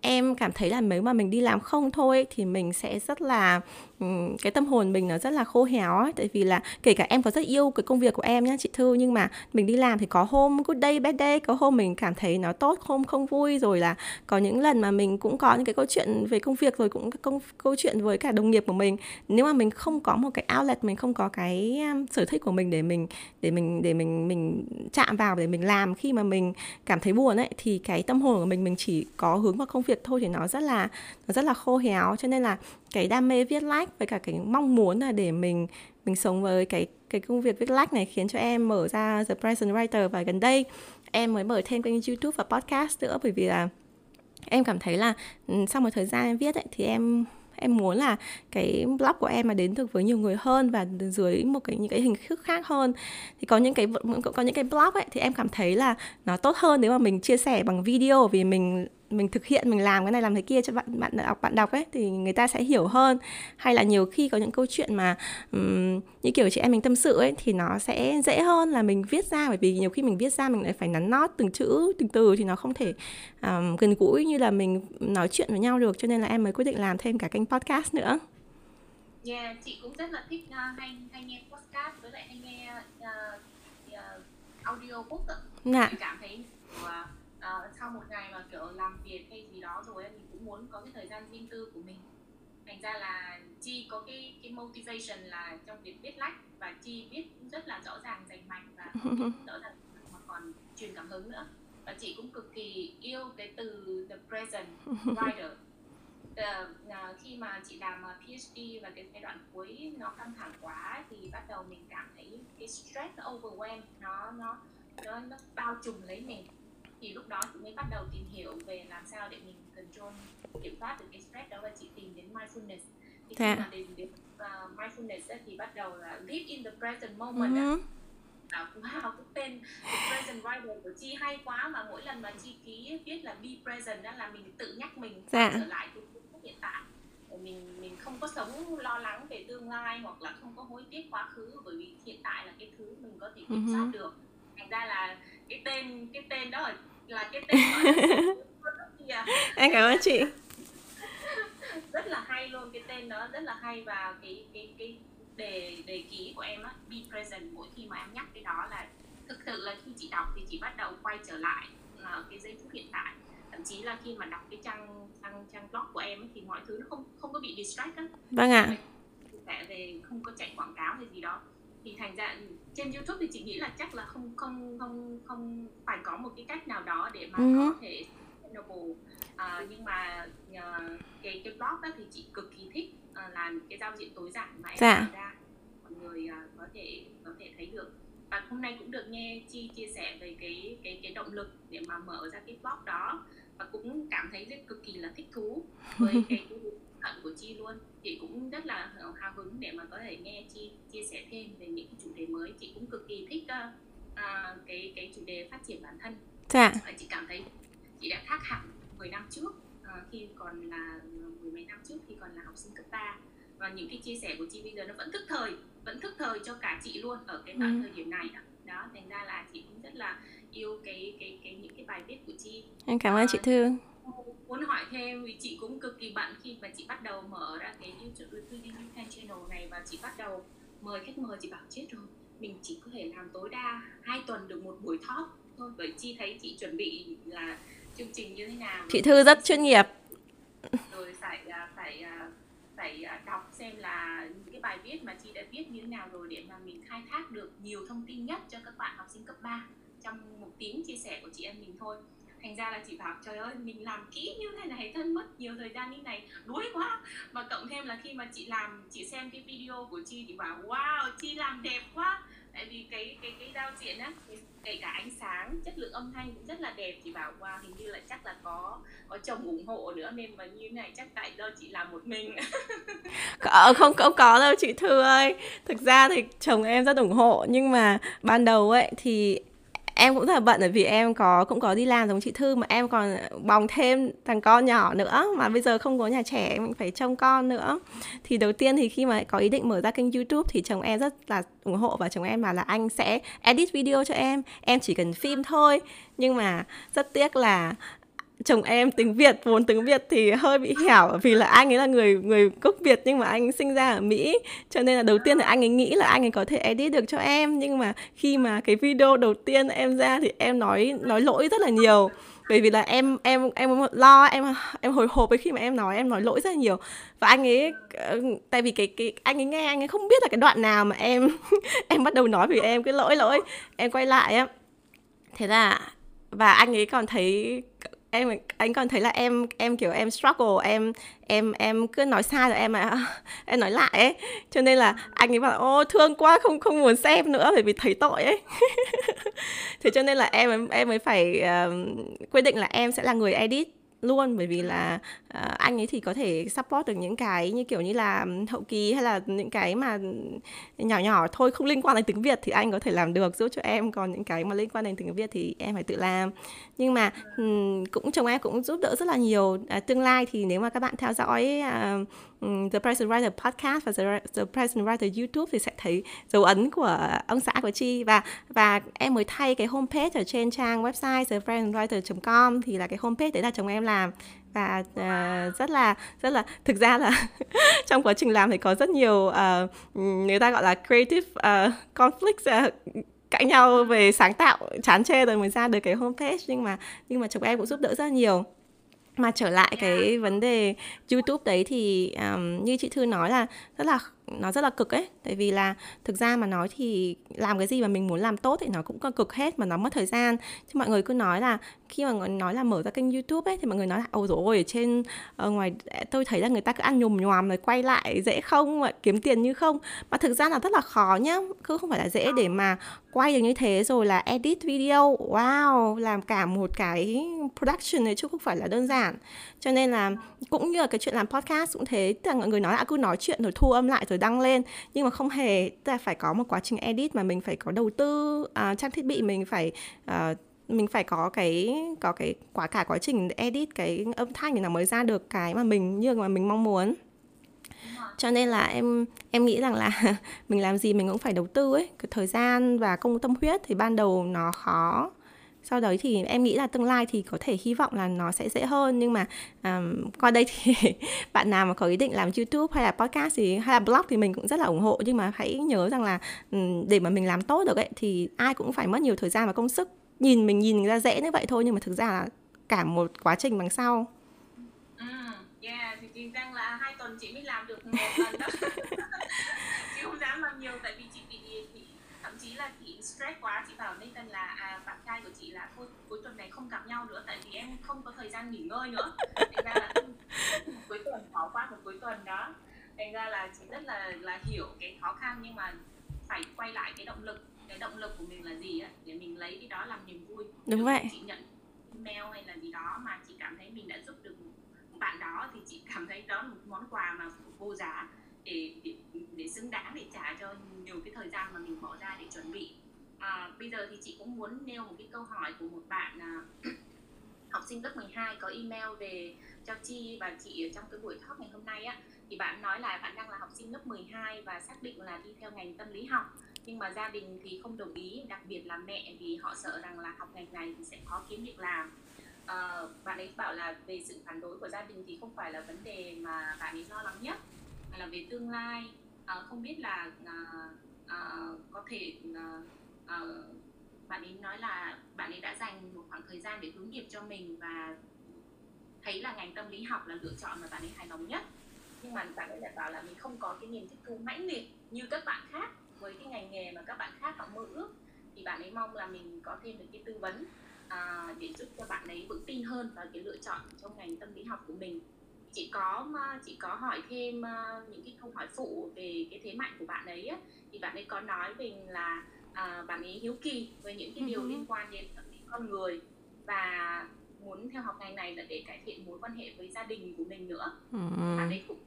em cảm thấy là nếu mà mình đi làm không thôi thì mình sẽ rất là Ừ, cái tâm hồn mình nó rất là khô héo ấy tại vì là kể cả em có rất yêu cái công việc của em nhá, chị thư, nhưng mà mình đi làm thì có hôm good day, bad day, có hôm mình cảm thấy nó tốt, hôm không vui, rồi là có những lần mà mình cũng có những cái câu chuyện về công việc, rồi cũng công, câu chuyện với cả đồng nghiệp của mình. Nếu mà mình không có một cái outlet, mình không có cái um, sở thích của mình để mình để mình để mình mình chạm vào, để mình làm khi mà mình cảm thấy buồn ấy, thì cái tâm hồn của mình mình chỉ có hướng vào công việc thôi, thì nó rất là, nó rất là khô héo. Cho nên là cái đam mê viết lách với cả cái mong muốn là để mình mình sống với cái cái công việc viết lách này khiến cho em mở ra The Present Writer và gần đây em mới mở thêm kênh YouTube và podcast nữa. Bởi vì là em cảm thấy là ừ, sau một thời gian em viết ấy, thì em em muốn là cái blog của em mà đến được với nhiều người hơn và dưới một cái những cái hình thức khác hơn. Thì có những cái có những cái blog ấy thì em cảm thấy là nó tốt hơn nếu mà mình chia sẻ bằng video vì mình mình thực hiện mình làm cái này làm cái kia cho bạn bạn đọc bạn đọc ấy thì người ta sẽ hiểu hơn hay là nhiều khi có những câu chuyện mà um, như kiểu chị em mình tâm sự ấy thì nó sẽ dễ hơn là mình viết ra bởi vì nhiều khi mình viết ra mình lại phải nắn nót từng chữ từng từ thì nó không thể um, gần gũi như là mình nói chuyện với nhau được cho nên là em mới quyết định làm thêm cả kênh podcast nữa. Yeah, chị cũng rất là thích uh, hay hay nghe podcast với lại hay nghe uh, uh, audio book. Dạ. cảm thấy uh, uh, sau một ngày mà kiểu làm việc hay gì đó rồi mình cũng muốn có cái thời gian riêng tư của mình. Thành ra là chi có cái cái motivation là trong việc viết lách và chi viết rất là rõ ràng rành mạch và rõ ràng mà còn truyền cảm hứng nữa. Và chị cũng cực kỳ yêu cái từ the present writer. Uh, khi mà chị làm PhD và cái giai đoạn cuối nó căng thẳng quá thì bắt đầu mình cảm thấy cái stress nó overwhelm nó nó nó, nó bao trùm lấy mình thì lúc đó chị mới bắt đầu tìm hiểu về làm sao để mình control kiểm soát được cái stress đó và chị tìm đến mindfulness thì khi mà đến, đến uh, mindfulness thì bắt đầu là live in the present moment uh-huh. À, wow cái tên the present writer của chi hay quá mà mỗi lần mà chi ký viết là be present đó là mình tự nhắc mình dạ. trở lại cái hiện tại mình mình không có sống lo lắng về tương lai hoặc là không có hối tiếc quá khứ bởi vì hiện tại là cái thứ mình có thể kiểm soát uh-huh. được thành ra là cái tên cái tên đó là cái tên em cảm ơn chị. Rất là hay luôn cái tên đó rất là hay và cái cái cái đề đề ký của em á be present mỗi khi mà em nhắc cái đó là thực sự là khi chị đọc thì chị bắt đầu quay trở lại uh, cái giây phút hiện tại. Thậm chí là khi mà đọc cái trang trang trang blog của em ấy, thì mọi thứ nó không không có bị distract á. Vâng ạ. À. về không có chạy quảng cáo hay gì đó thì thành ra trên YouTube thì chị nghĩ là chắc là không không không không phải có một cái cách nào đó để mà uh-huh. có thể sustainable à, nhưng mà uh, cái cái blog đó thì chị cực kỳ thích uh, làm cái giao diện tối giản mà em dạ. ra mọi người uh, có thể có thể thấy được và hôm nay cũng được nghe chi chia sẻ về cái cái cái động lực để mà mở ra cái blog đó và cũng cảm thấy rất cực kỳ là thích thú với cái thận của chi luôn. Chị cũng rất là hào hứng để mà có thể nghe chi chia sẻ thêm về những cái chủ đề mới. Chị cũng cực kỳ thích uh, cái cái chủ đề phát triển bản thân. Dạ. chị cảm thấy chị đã khác hẳn 10 năm trước uh, khi còn là mười mấy năm trước khi còn là học sinh cấp 3 và những cái chia sẻ của chị bây giờ nó vẫn thức thời vẫn thức thời cho cả chị luôn ở cái ừ. thời điểm này đó. Đó thành ra là chị cũng rất là yêu cái cái cái những cái bài viết của chị em cảm ơn uh, chị Thư muốn hỏi thêm vì chị cũng cực kỳ bận khi mà chị bắt đầu mở ra cái YouTube YouTube channel này và chị bắt đầu mời khách mời chị bảo chết rồi mình chỉ có thể làm tối đa hai tuần được một buổi talk thôi. Bởi chi thấy chị chuẩn bị là chương trình như thế nào? Chị Thư rất chuyên nghiệp. Rồi phải à, phải à, phải à, đọc xem là những cái bài viết mà chị đã viết như thế nào rồi để mà mình khai thác được nhiều thông tin nhất cho các bạn học sinh cấp 3 trong một tiếng chia sẻ của chị em mình thôi thành ra là chị bảo trời ơi mình làm kỹ như thế này thân mất nhiều thời gian như này đuối quá. Mà cộng thêm là khi mà chị làm chị xem cái video của chi thì bảo wow chi làm đẹp quá. Tại vì cái cái cái giao diện á kể cả ánh sáng chất lượng âm thanh cũng rất là đẹp. Chị bảo wow hình như là chắc là có có chồng ủng hộ nữa nên mà như này chắc tại do chị làm một mình. Có, ờ, không không có đâu chị thư ơi. Thực ra thì chồng em rất ủng hộ nhưng mà ban đầu ấy thì em cũng rất là bận, bởi vì em có, cũng có đi làm giống chị Thư, mà em còn bòng thêm thằng con nhỏ nữa, mà bây giờ không có nhà trẻ, em phải trông con nữa. Thì đầu tiên thì khi mà có ý định mở ra kênh YouTube thì chồng em rất là ủng hộ và chồng em bảo là anh sẽ edit video cho em. Em chỉ cần phim thôi, nhưng mà rất tiếc là chồng em tiếng Việt, vốn tiếng Việt thì hơi bị hẻo, vì là anh ấy là người người gốc Việt nhưng mà anh sinh ra ở Mỹ, cho nên là đầu tiên thì anh ấy nghĩ là anh ấy có thể edit được cho em, nhưng mà khi mà cái video đầu tiên em ra thì em nói nói lỗi rất là nhiều. Bởi vì là em em em lo, em em hồi hộp với khi mà em nói em nói lỗi rất là nhiều. Và anh ấy ờ, tại vì cái cái, anh ấy nghe, anh ấy không biết là cái đoạn nào mà em em bắt đầu nói vì em cái lỗi lỗi, em quay lại á. Thế là, và anh ấy còn thấy em anh còn thấy là em em kiểu em struggle em em em cứ nói sai rồi em mà em nói lại ấy. Cho nên là anh ấy bảo ô thương quá không không muốn xem nữa bởi vì thấy tội ấy. Thế cho nên là em em mới phải uh, quyết định là em sẽ là người edit luôn bởi vì là uh, anh ấy thì có thể support được những cái như kiểu như là hậu kỳ hay là những cái mà nhỏ nhỏ thôi không liên quan đến tiếng Việt thì anh có thể làm được. Giúp cho em còn những cái mà liên quan đến tiếng Việt thì em phải tự làm. Nhưng mà um, cũng chồng em cũng giúp đỡ rất là nhiều. Uh, tương lai thì nếu mà các bạn theo dõi uh, The Present Writer Podcast và The, The Present Writer YouTube thì sẽ thấy dấu ấn của ông xã của Chi. Và và em mới thay cái homepage ở trên trang website thepresentwriter.com thì là cái homepage đấy là chồng em làm. Và uh, rất là rất là thực ra là trong quá trình làm thì có rất nhiều uh, người ta gọi là creative uh, conflict uh, cãi nhau về sáng tạo chán chê rồi mới ra được cái homepage. Nhưng mà nhưng mà chồng em cũng giúp đỡ rất nhiều mà trở lại cái vấn đề YouTube đấy thì um, như chị Thư nói là rất là nó rất là cực ấy. Tại vì là thực ra mà nói thì làm cái gì mà mình muốn làm tốt thì nó cũng cực hết, mà nó mất thời gian. Chứ mọi người cứ nói là, khi mà nói là mở ra kênh youtube ấy, thì mọi người nói là ồ rồi ở trên ở ngoài tôi thấy là người ta cứ ăn nhùm nhòm rồi quay lại dễ không? Mà kiếm tiền như không? Mà thực ra là rất là khó nhá. Cứ không phải là dễ để mà quay được như thế rồi là edit video. Wow! Làm cả một cái production này chứ không phải là đơn giản. Cho nên là cũng như là cái chuyện làm podcast cũng thế. Tức là mọi người nói là à, cứ nói chuyện rồi thu âm lại rồi đăng lên. Nhưng mà không hề tức là phải có một quá trình edit mà mình phải có đầu tư uh, trang thiết bị mình phải uh, mình phải có cái có cái quả cả quá trình edit cái âm thanh thì nó mới ra được cái mà mình như mà mình mong muốn. Cho nên là em em nghĩ rằng là mình làm gì mình cũng phải đầu tư ấy. Cái thời gian và công tâm huyết thì ban đầu nó khó sau đấy thì em nghĩ là tương lai thì có thể hy vọng là nó sẽ dễ hơn nhưng mà um, qua đây thì bạn nào mà có ý định làm youtube hay là podcast thì hay là blog thì mình cũng rất là ủng hộ. Nhưng mà hãy nhớ rằng là um, để mà mình làm tốt được ấy thì ai cũng phải mất nhiều thời gian và công sức. Nhìn mình nhìn ra dễ như vậy thôi nhưng mà thực ra là cả một quá trình đằng sau. Ừ, yeah thì chính rằng là hai tuần chị mới làm được một lần đó. Chị không dám làm nhiều tại vì chị bị thì thậm chí là chị stress quá. Chị bảo Nathan là à, bạn trai của chị là thôi cuối tuần này không gặp nhau nữa tại vì em không có thời gian nghỉ ngơi nữa. Thành ra là cuối tuần khó qua một cuối tuần đó. Thành ra là chị rất là là hiểu cái khó khăn nhưng mà phải quay lại cái động lực. Cái động lực của mình là gì á? Để mình lấy cái đó làm niềm vui. Đúng vậy. chị nhận email hay là gì đó mà chị cảm thấy mình đã giúp được bạn đó thì chị cảm thấy đó là một món quà mà vô giá để, để để xứng đáng để trả cho nhiều cái thời gian mà mình bỏ ra để chuẩn bị à, bây giờ thì chị cũng muốn nêu một cái câu hỏi của một bạn à, học sinh lớp 12 có email về cho Chi và chị trong cái buổi talk ngày hôm nay á. Thì bạn nói là bạn đang là học sinh lớp 12 và xác định là đi theo ngành tâm lý học. Nhưng mà gia đình thì không đồng ý đặc biệt là mẹ vì họ sợ rằng là học ngành này thì sẽ khó kiếm việc làm. À, bạn ấy bảo là về sự phản đối của gia đình thì không phải là vấn đề mà bạn ấy lo lắng nhất mà là về tương lai. À, không biết là à, à, có thể à, uh, bạn ấy nói là bạn ấy đã dành một khoảng thời gian để hướng nghiệp cho mình và thấy là ngành tâm lý học là lựa chọn mà bạn ấy hài lòng nhất. Nhưng mà bạn ấy lại bảo là mình không có cái niềm thích thú mãnh liệt như các bạn khác. Với cái ngành nghề mà các bạn khác họ mơ ước thì bạn ấy mong là mình có thêm được cái tư vấn à, để giúp cho bạn ấy vững tin hơn vào cái lựa chọn trong ngành tâm lý học của mình. Chị có chị có hỏi thêm à, những cái câu hỏi phụ về cái thế mạnh của bạn ấy thì bạn ấy có nói mình là à, bạn ấy hiếu kỳ với những cái điều ừ liên quan đến tâm lý con người và muốn theo học ngành này là để cải thiện mối quan hệ với gia đình của mình nữa. Ừ. bạn ấy cũng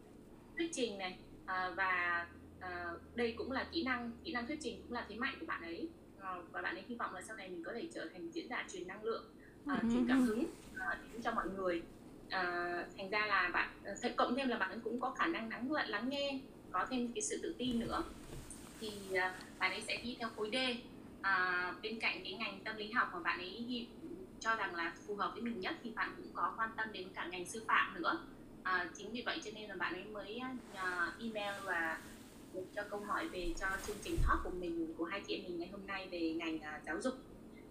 thuyết trình này à, và à, đây cũng là kỹ năng kỹ năng thuyết trình cũng là thế mạnh của bạn ấy. À, và bạn ấy hy vọng là sau này mình có thể trở thành diễn giả truyền năng lượng à, truyền cảm hứng à, cho mọi người. À, thành ra là bạn cộng thêm là bạn ấy cũng có khả năng lắng lắng nghe có thêm cái sự tự tin nữa thì à, bạn ấy sẽ đi theo khối D. À, bên cạnh cái ngành tâm lý học mà bạn ấy cho rằng là phù hợp với mình nhất thì bạn cũng có quan tâm đến cả ngành sư phạm nữa. À, chính vì vậy cho nên là bạn ấy mới à, email và cho câu hỏi về cho chương trình talk của mình của hai chị em mình ngày hôm nay về ngành à, giáo dục.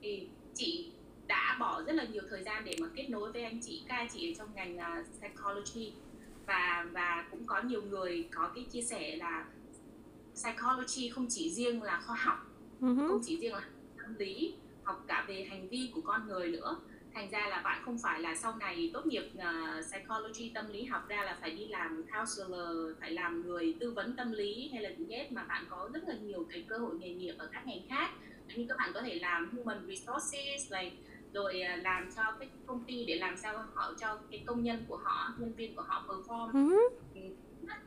Thì chị đã bỏ rất là nhiều thời gian để mà kết nối với anh chị các anh chị ở trong ngành uh, psychology. Và và cũng có nhiều người có cái chia sẻ là psychology không chỉ riêng là khoa học uh-huh. không chỉ riêng là tâm lý học cả về hành vi của con người nữa thành ra là bạn không phải là sau này tốt nghiệp uh, psychology tâm lý học ra là phải đi làm counselor phải làm người tư vấn tâm lý hay là gì hết mà bạn có rất là nhiều cái cơ hội nghề nghiệp ở các ngành khác như các bạn có thể làm human resources này rồi uh, làm cho cái công ty để làm sao họ cho cái công nhân của họ nhân viên của họ perform uh-huh.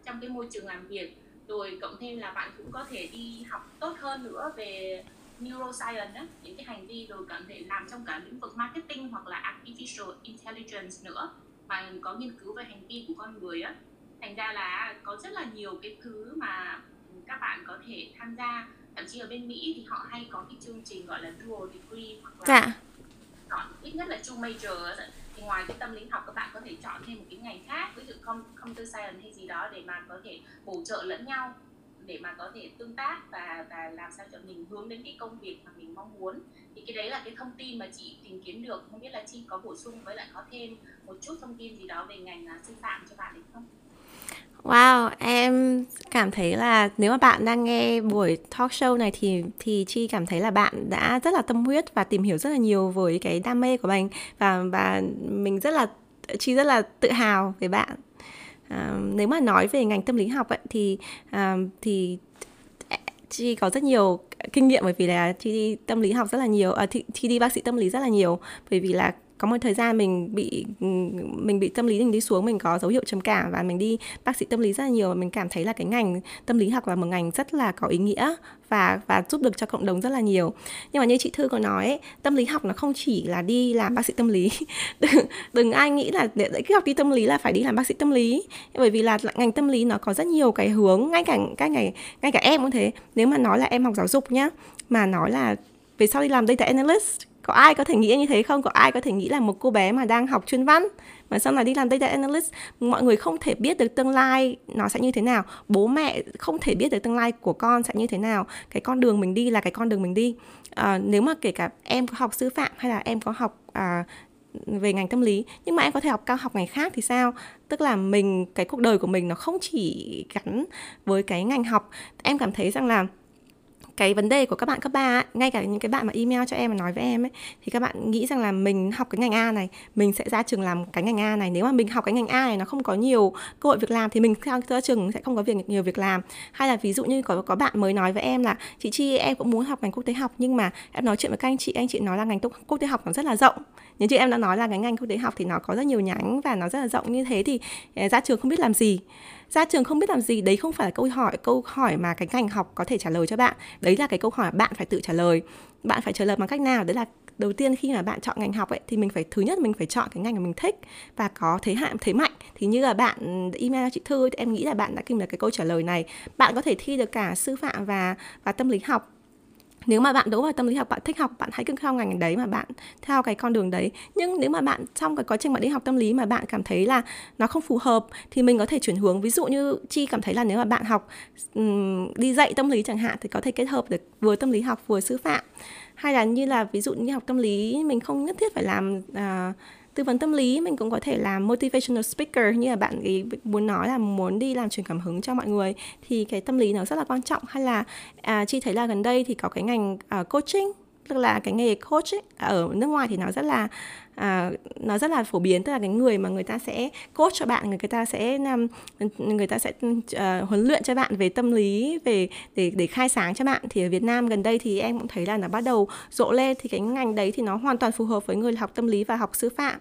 trong cái môi trường làm việc rồi cộng thêm là bạn cũng có thể đi học tốt hơn nữa về neuroscience đó, những cái hành vi rồi có thể làm trong cả lĩnh vực marketing hoặc là artificial intelligence nữa. Mà có nghiên cứu về hành vi của con người á. Thành ra là có rất là nhiều cái thứ mà các bạn có thể tham gia. Thậm chí ở bên Mỹ thì họ hay có cái chương trình gọi là dual degree hoặc là dạ. chọn ít nhất là two major thì ngoài cái tâm lý học các bạn có thể chọn thêm một cái ngành khác ví dụ computer science hay gì đó để mà có thể bổ trợ lẫn nhau để mà có thể tương tác và và làm sao cho mình hướng đến cái công việc mà mình mong muốn. Thì cái đấy là cái thông tin mà chị tìm kiếm được. Không biết là chi có bổ sung với lại có thêm một chút thông tin gì đó về ngành uh, sư phạm cho bạn được không? Wow, em cảm thấy là nếu mà bạn đang nghe buổi talk show này thì thì Chi cảm thấy là bạn đã rất là tâm huyết và tìm hiểu rất là nhiều với cái đam mê của mình và và mình rất là Chi rất là tự hào về bạn. À, nếu mà nói về ngành tâm lý học ấy, thì à, thì Chi có rất nhiều kinh nghiệm bởi vì là Chi đi tâm lý học rất là nhiều, à, Chi đi bác sĩ tâm lý rất là nhiều bởi vì là có một thời gian mình bị mình bị tâm lý mình đi xuống mình có dấu hiệu trầm cảm và mình đi bác sĩ tâm lý rất là nhiều và mình cảm thấy là cái ngành tâm lý học là một ngành rất là có ý nghĩa và và giúp được cho cộng đồng rất là nhiều. Nhưng mà như chị thư có nói ấy, tâm lý học nó không chỉ là đi làm bác sĩ tâm lý. Đừng, đừng ai nghĩ là để cái học đi tâm lý là phải đi làm bác sĩ tâm lý. Bởi vì là ngành tâm lý nó có rất nhiều cái hướng ngay cả các ngày ngay cả em cũng thế. Nếu mà nói là em học giáo dục nhá mà nói là về sau đi làm data analyst có ai có thể nghĩ như thế không? Có ai có thể nghĩ là một cô bé mà đang học chuyên văn mà sau này đi làm data analyst? Mọi người không thể biết được tương lai nó sẽ như thế nào. Bố mẹ không thể biết được tương lai của con sẽ như thế nào. Cái con đường mình đi là cái con đường mình đi. À, nếu mà kể cả em có học sư phạm hay là em có học à, về ngành tâm lý nhưng mà em có thể học cao học ngành khác thì sao? Tức là mình cái cuộc đời của mình nó không chỉ gắn với cái ngành học. Em cảm thấy rằng là cái vấn đề của các bạn cấp ba ngay cả những cái bạn mà email cho em và nói với em ấy, thì các bạn nghĩ rằng là mình học cái ngành A này, mình sẽ ra trường làm cái ngành A này. Nếu mà mình học cái ngành A này nó không có nhiều cơ hội việc làm thì mình ra trường sẽ không có việc, nhiều việc làm. Hay là ví dụ như có có bạn mới nói với em là, chị Chi, em cũng muốn học ngành quốc tế học, nhưng mà em nói chuyện với các anh chị anh chị nói là ngành quốc tế học nó rất là rộng. Nhưng chị em đã nói là cái ngành quốc tế học thì nó có rất nhiều nhánh và nó rất là rộng như thế thì à, ra trường không biết làm gì ra trường không biết làm gì, đấy không phải là câu hỏi câu hỏi mà cái ngành học có thể trả lời cho bạn. Đấy là cái câu hỏi bạn phải tự trả lời. Bạn phải trả lời bằng cách nào? Đấy là đầu tiên khi mà bạn chọn ngành học ấy, thì mình phải, thứ nhất mình phải chọn cái ngành mà mình thích và có thế hạn, thế mạnh. Thì như là bạn, email chị thư thì em nghĩ là bạn đã tìm được cái câu trả lời này. Bạn có thể thi được cả sư phạm và và tâm lý học nếu mà bạn đỗ vào tâm lý học bạn thích học bạn hãy cứ theo ngành đấy mà bạn theo cái con đường đấy. Nhưng nếu mà bạn trong cái quá trình bạn đi học tâm lý mà bạn cảm thấy là nó không phù hợp thì mình có thể chuyển hướng. Ví dụ như chi cảm thấy là nếu mà bạn học đi dạy tâm lý chẳng hạn thì có thể kết hợp được vừa tâm lý học vừa sư phạm. Hay là như là ví dụ như học tâm lý mình không nhất thiết phải làm uh, tư vấn tâm lý mình cũng có thể làm motivational speaker như là bạn ấy muốn nói là muốn đi làm truyền cảm hứng cho mọi người thì cái tâm lý nó rất là quan trọng. Hay là à, chị thấy là gần đây thì có cái ngành uh, coaching tức là cái nghề coach ấy, ở nước ngoài thì nó rất là à, nó rất là phổ biến tức là cái người mà người ta sẽ coach cho bạn người ta sẽ um, người ta sẽ uh, huấn luyện cho bạn về tâm lý về để để khai sáng cho bạn. Thì ở Việt Nam gần đây thì em cũng thấy là nó bắt đầu rộ lên thì cái ngành đấy thì nó hoàn toàn phù hợp với người học tâm lý và học sư phạm.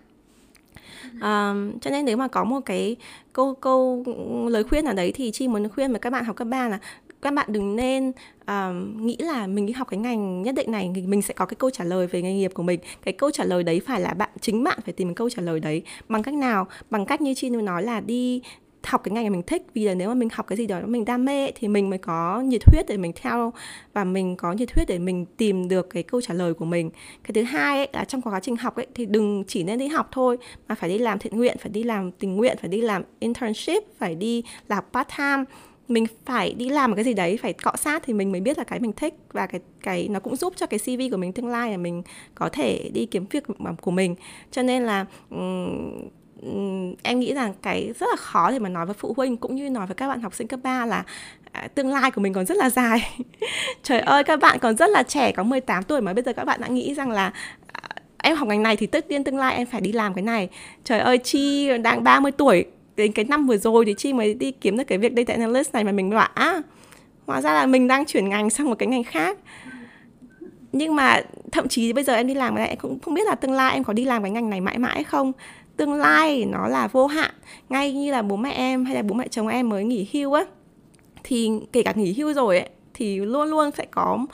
Um, cho nên nếu mà có một cái câu câu lời khuyên nào đấy thì chi muốn khuyên với các bạn học cấp 3 là các bạn đừng nên um, nghĩ là mình đi học cái ngành nhất định này mình sẽ có cái câu trả lời về nghề nghiệp của mình. Cái câu trả lời đấy phải là bạn chính bạn phải tìm câu trả lời đấy. Bằng cách nào? Bằng cách như chi nói là đi học cái ngành mà mình thích. Vì là nếu mà mình học cái gì đó mình đam mê thì mình mới có nhiệt huyết để mình theo và mình có nhiệt huyết để mình tìm được cái câu trả lời của mình. Cái thứ hai ấy, là trong quá trình học ấy thì đừng chỉ nên đi học thôi mà phải đi làm thiện nguyện phải đi làm tình nguyện phải đi làm internship phải đi làm part time mình phải đi làm một cái gì đấy phải cọ sát thì mình mới biết là cái mình thích và cái cái nó cũng giúp cho cái CV của mình tương lai là mình có thể đi kiếm việc của mình. Cho nên là um, em nghĩ rằng cái rất là khó để mà nói với phụ huynh cũng như nói với các bạn học sinh cấp 3 là à, tương lai của mình còn rất là dài. Trời ơi các bạn còn rất là trẻ có 18 tuổi mà bây giờ các bạn đã nghĩ rằng là à, em học ngành này thì tất nhiên tương lai em phải đi làm cái này. Trời ơi Chi đang 30 tuổi đến cái năm vừa rồi thì Chi mới đi kiếm được cái việc data analyst này mà mình bảo à, hóa ra là mình đang chuyển ngành sang một cái ngành khác nhưng mà thậm chí bây giờ em đi làm cái này em cũng không biết là tương lai em có đi làm cái ngành này mãi mãi không tương lai nó là vô hạn. Ngay như là bố mẹ em hay là bố mẹ chồng em mới nghỉ hưu á, thì kể cả nghỉ hưu rồi ấy, thì luôn luôn sẽ có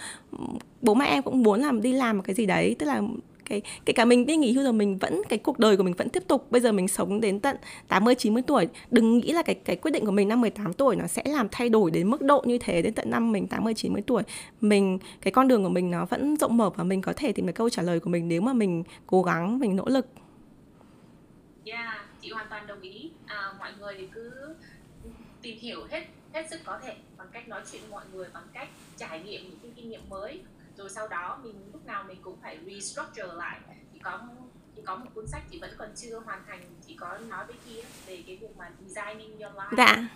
bố mẹ em cũng muốn làm, đi làm một cái gì đấy. Tức là cái, kể cả mình đi nghỉ hưu rồi mình vẫn, cái cuộc đời của mình vẫn tiếp tục. Bây giờ mình sống đến tận 80 90 tuổi, đừng nghĩ là cái cái quyết định của mình năm 18 tuổi nó sẽ làm thay đổi đến mức độ như thế đến tận năm mình 80 90 tuổi. Mình, cái con đường của mình nó vẫn rộng mở và mình có thể tìm được câu trả lời của mình nếu mà mình cố gắng, mình nỗ lực yeah chị hoàn toàn đồng ý. À, mọi người cứ tìm hiểu hết hết sức có thể bằng cách nói chuyện với mọi người bằng cách trải nghiệm những cái kinh nghiệm mới. Rồi sau đó mình lúc nào mình cũng phải restructure lại. Chỉ có chỉ có một cuốn sách chị vẫn còn chưa hoàn thành chỉ có nói với kia về cái việc mà designing your life. Dạ.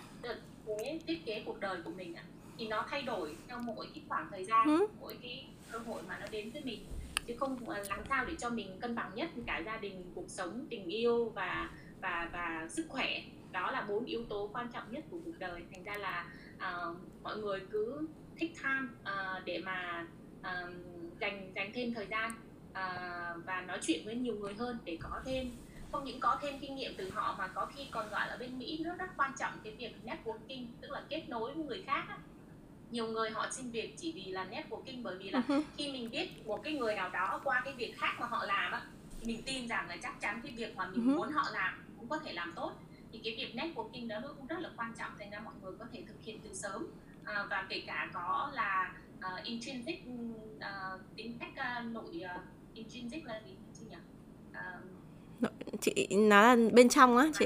Cái thiết kế cuộc đời của mình ạ thì nó thay đổi theo mỗi cái khoảng thời gian ừ. mỗi cái cơ hội mà nó đến với mình chứ không làm sao để cho mình cân bằng nhất cả gia đình cuộc sống tình yêu và và và sức khỏe. Đó là bốn yếu tố quan trọng nhất của cuộc đời. Thành ra là uh, mọi người cứ thích tham uh, để mà uh, dành dành thêm thời gian uh, và nói chuyện với nhiều người hơn để có thêm không những có thêm kinh nghiệm từ họ mà có khi còn gọi là bên Mỹ nó rất quan trọng cái việc networking tức là kết nối với người khác á nhiều người họ xin việc chỉ vì là networking bởi vì là uh-huh. khi mình biết một cái người nào đó qua cái việc khác mà họ làm á mình tin rằng là chắc chắn cái việc mà mình uh-huh. muốn họ làm cũng có thể làm tốt. Thì cái việc networking đó nó cũng rất là quan trọng thành ra mọi người có thể thực hiện từ sớm. À, và kể cả có là uh, intrinsic uh, tính cách uh, nội uh, intrinsic là gì chị nhỉ? Uh, chị nói là bên trong á chị.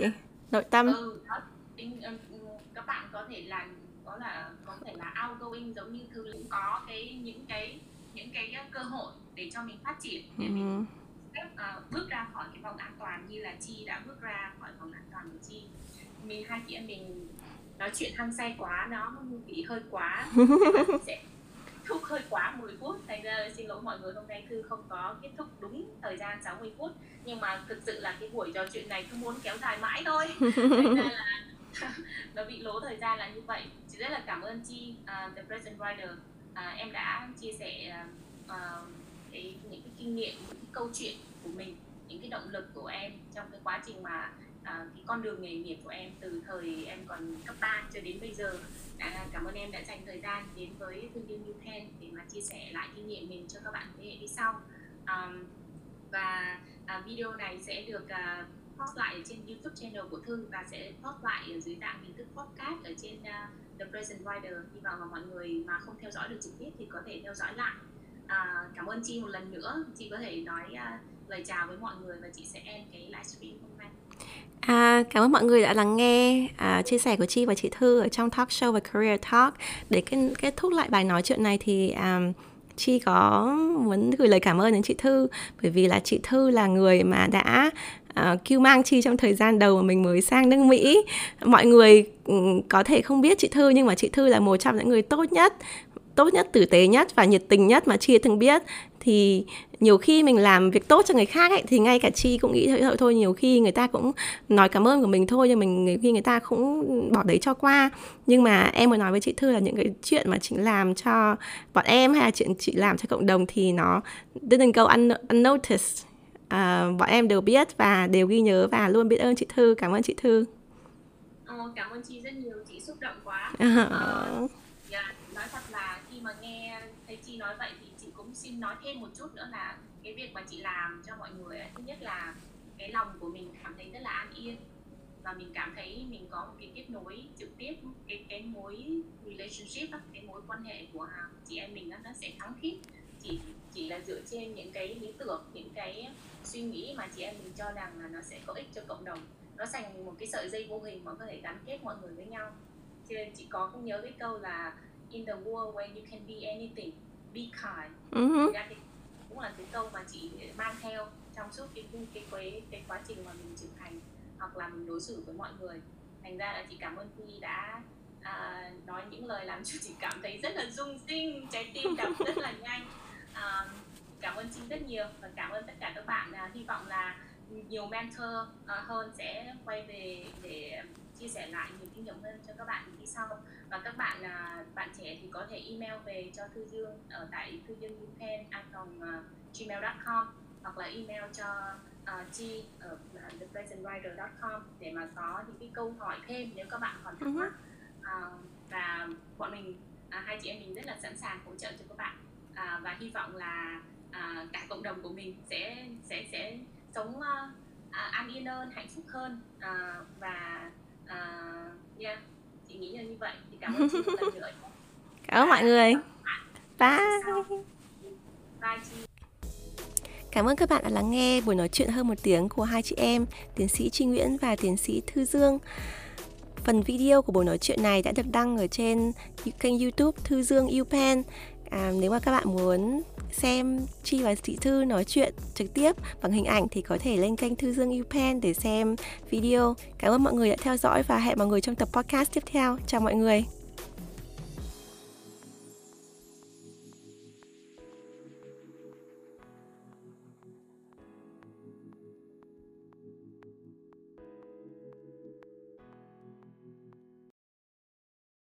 Nội tâm. Ừ, đó, tính, uh, các bạn có thể làm có là thể là outgoing giống như thư cũng có cái những cái những cái cơ hội để cho mình phát triển để uh-huh. mình uh, bước ra khỏi cái vòng an toàn như là chi đã bước ra khỏi vòng an toàn của chi. Mình hai chị em mình nói chuyện hăng say quá nó bị hơi quá. Sẽ thúc hơi quá 10 phút. Thành ra xin lỗi mọi người hôm nay thư không có kết thúc đúng thời gian 60 phút. Nhưng mà thực sự là cái buổi trò chuyện này cứ muốn kéo dài mãi thôi. Thành ra là nó bị lố thời gian là như vậy. Chị rất là cảm ơn chi uh, the present writer uh, à, em đã chia sẻ uh, cái những cái kinh nghiệm những cái câu chuyện của mình những cái động lực của em trong cái quá trình mà uh, cái con đường nghề nghiệp của em từ thời em còn cấp 3 cho đến bây giờ. À, cảm ơn em đã dành thời gian đến với thương viên Newpen để mà chia sẻ lại kinh nghiệm mình cho các bạn thế hệ đi sau. Um, và uh, video này sẽ được uh, post lại ở trên YouTube channel của Thư và sẽ post lại ở dưới dạng hình thức podcast ở trên uh, The Present Writer hy vọng là mọi người mà không theo dõi được trực tiếp thì có thể theo dõi lại. À, cảm ơn chị một lần nữa. Chị có thể nói uh, lời chào với mọi người và chị sẽ end cái livestream hôm nay. À, cảm ơn mọi người đã lắng nghe à, chia sẻ của Chi và chị Thư ở trong talk show và career talk. Để kết, kết thúc lại bài nói chuyện này thì à, um, Chi có muốn gửi lời cảm ơn đến chị Thư bởi vì là chị Thư là người mà đã À, uh, mang Chi trong thời gian đầu mà mình mới sang nước Mỹ. Mọi người um, có thể không biết chị Thư nhưng mà chị Thư là một trong những người tốt nhất tốt nhất, tử tế nhất và nhiệt tình nhất mà Chi từng biết. Thì nhiều khi mình làm việc tốt cho người khác ấy thì ngay cả chi cũng nghĩ thôi thôi nhiều khi người ta cũng nói cảm ơn của mình thôi nhưng mình nhiều khi người ta cũng bỏ đấy cho qua. Nhưng mà em mới nói với chị thư là những cái chuyện mà chị làm cho bọn em hay là chuyện chị làm cho cộng đồng thì nó didn't go un unnoticed uh, bọn em đều biết và đều ghi nhớ và luôn biết ơn chị thư. Cảm ơn chị thư. Ờ, cảm ơn chị rất nhiều. Chị xúc động quá. Uh, yeah, nói thật là khi mà nghe thấy chị nói vậy thì xin nói thêm một chút nữa là cái việc mà chị làm cho mọi người ấy, thứ nhất là cái lòng của mình cảm thấy rất là an yên. Và mình cảm thấy mình có một cái kết nối trực tiếp cái cái mối relationship đó, cái mối quan hệ của chị em mình đó, nó sẽ thắng thiết chỉ chỉ là dựa trên những cái lý tưởng những cái suy nghĩ mà chị em mình cho rằng là nó sẽ có ích cho cộng đồng. Nó thành một cái sợi dây vô hình mà có thể gắn kết mọi người với nhau. Cho nên chị có cũng nhớ cái câu là in the world where you can be anything be kind. Uh-huh. thì cũng là cái câu mà chị mang theo trong suốt cái cái cái, cái quá trình mà mình trưởng thành hoặc là mình đối xử với mọi người. Thành ra là chị cảm ơn Phi đã à, nói những lời làm cho chị cảm thấy rất là rung sinh trái tim đập rất là nhanh à, cảm ơn chị rất nhiều và cảm ơn tất cả các bạn à, hy vọng là nhiều mentor à, hơn sẽ quay về để chia sẻ lại nhiều kinh nghiệm hơn cho các bạn đi sau. Và các bạn là bạn trẻ thì có thể email về cho thư dương ở tại thư dương yupen uh, gmail.com hoặc là email cho uh, chi ở uh, thepresentwriter.com để mà có những cái câu hỏi thêm nếu các bạn còn thắc mắc. Uh, và bọn mình uh, hai chị em mình rất là sẵn sàng hỗ trợ cho các bạn uh, và hy vọng là uh, cả cộng đồng của mình sẽ sẽ sẽ sống uh, uh, an yên hơn hạnh phúc hơn. Uh, và uh, yeah chị nghĩ là như vậy. Thì cảm ơn chị một lần nữa. Cảm ơn mọi người. Bye. Bye chị. Cảm ơn các bạn đã lắng nghe buổi nói chuyện hơn một tiếng của hai chị em, tiến sĩ Trinh Nguyễn và tiến sĩ Thư Dương. Phần video của buổi nói chuyện này đã được đăng ở trên kênh YouTube Thư Dương UPenn. À, nếu mà các bạn muốn xem Chi và chị Thư nói chuyện trực tiếp bằng hình ảnh thì có thể lên kênh Thư Dương UPen để xem video. Cảm ơn mọi người đã theo dõi và hẹn mọi người trong tập podcast tiếp theo. Chào mọi người.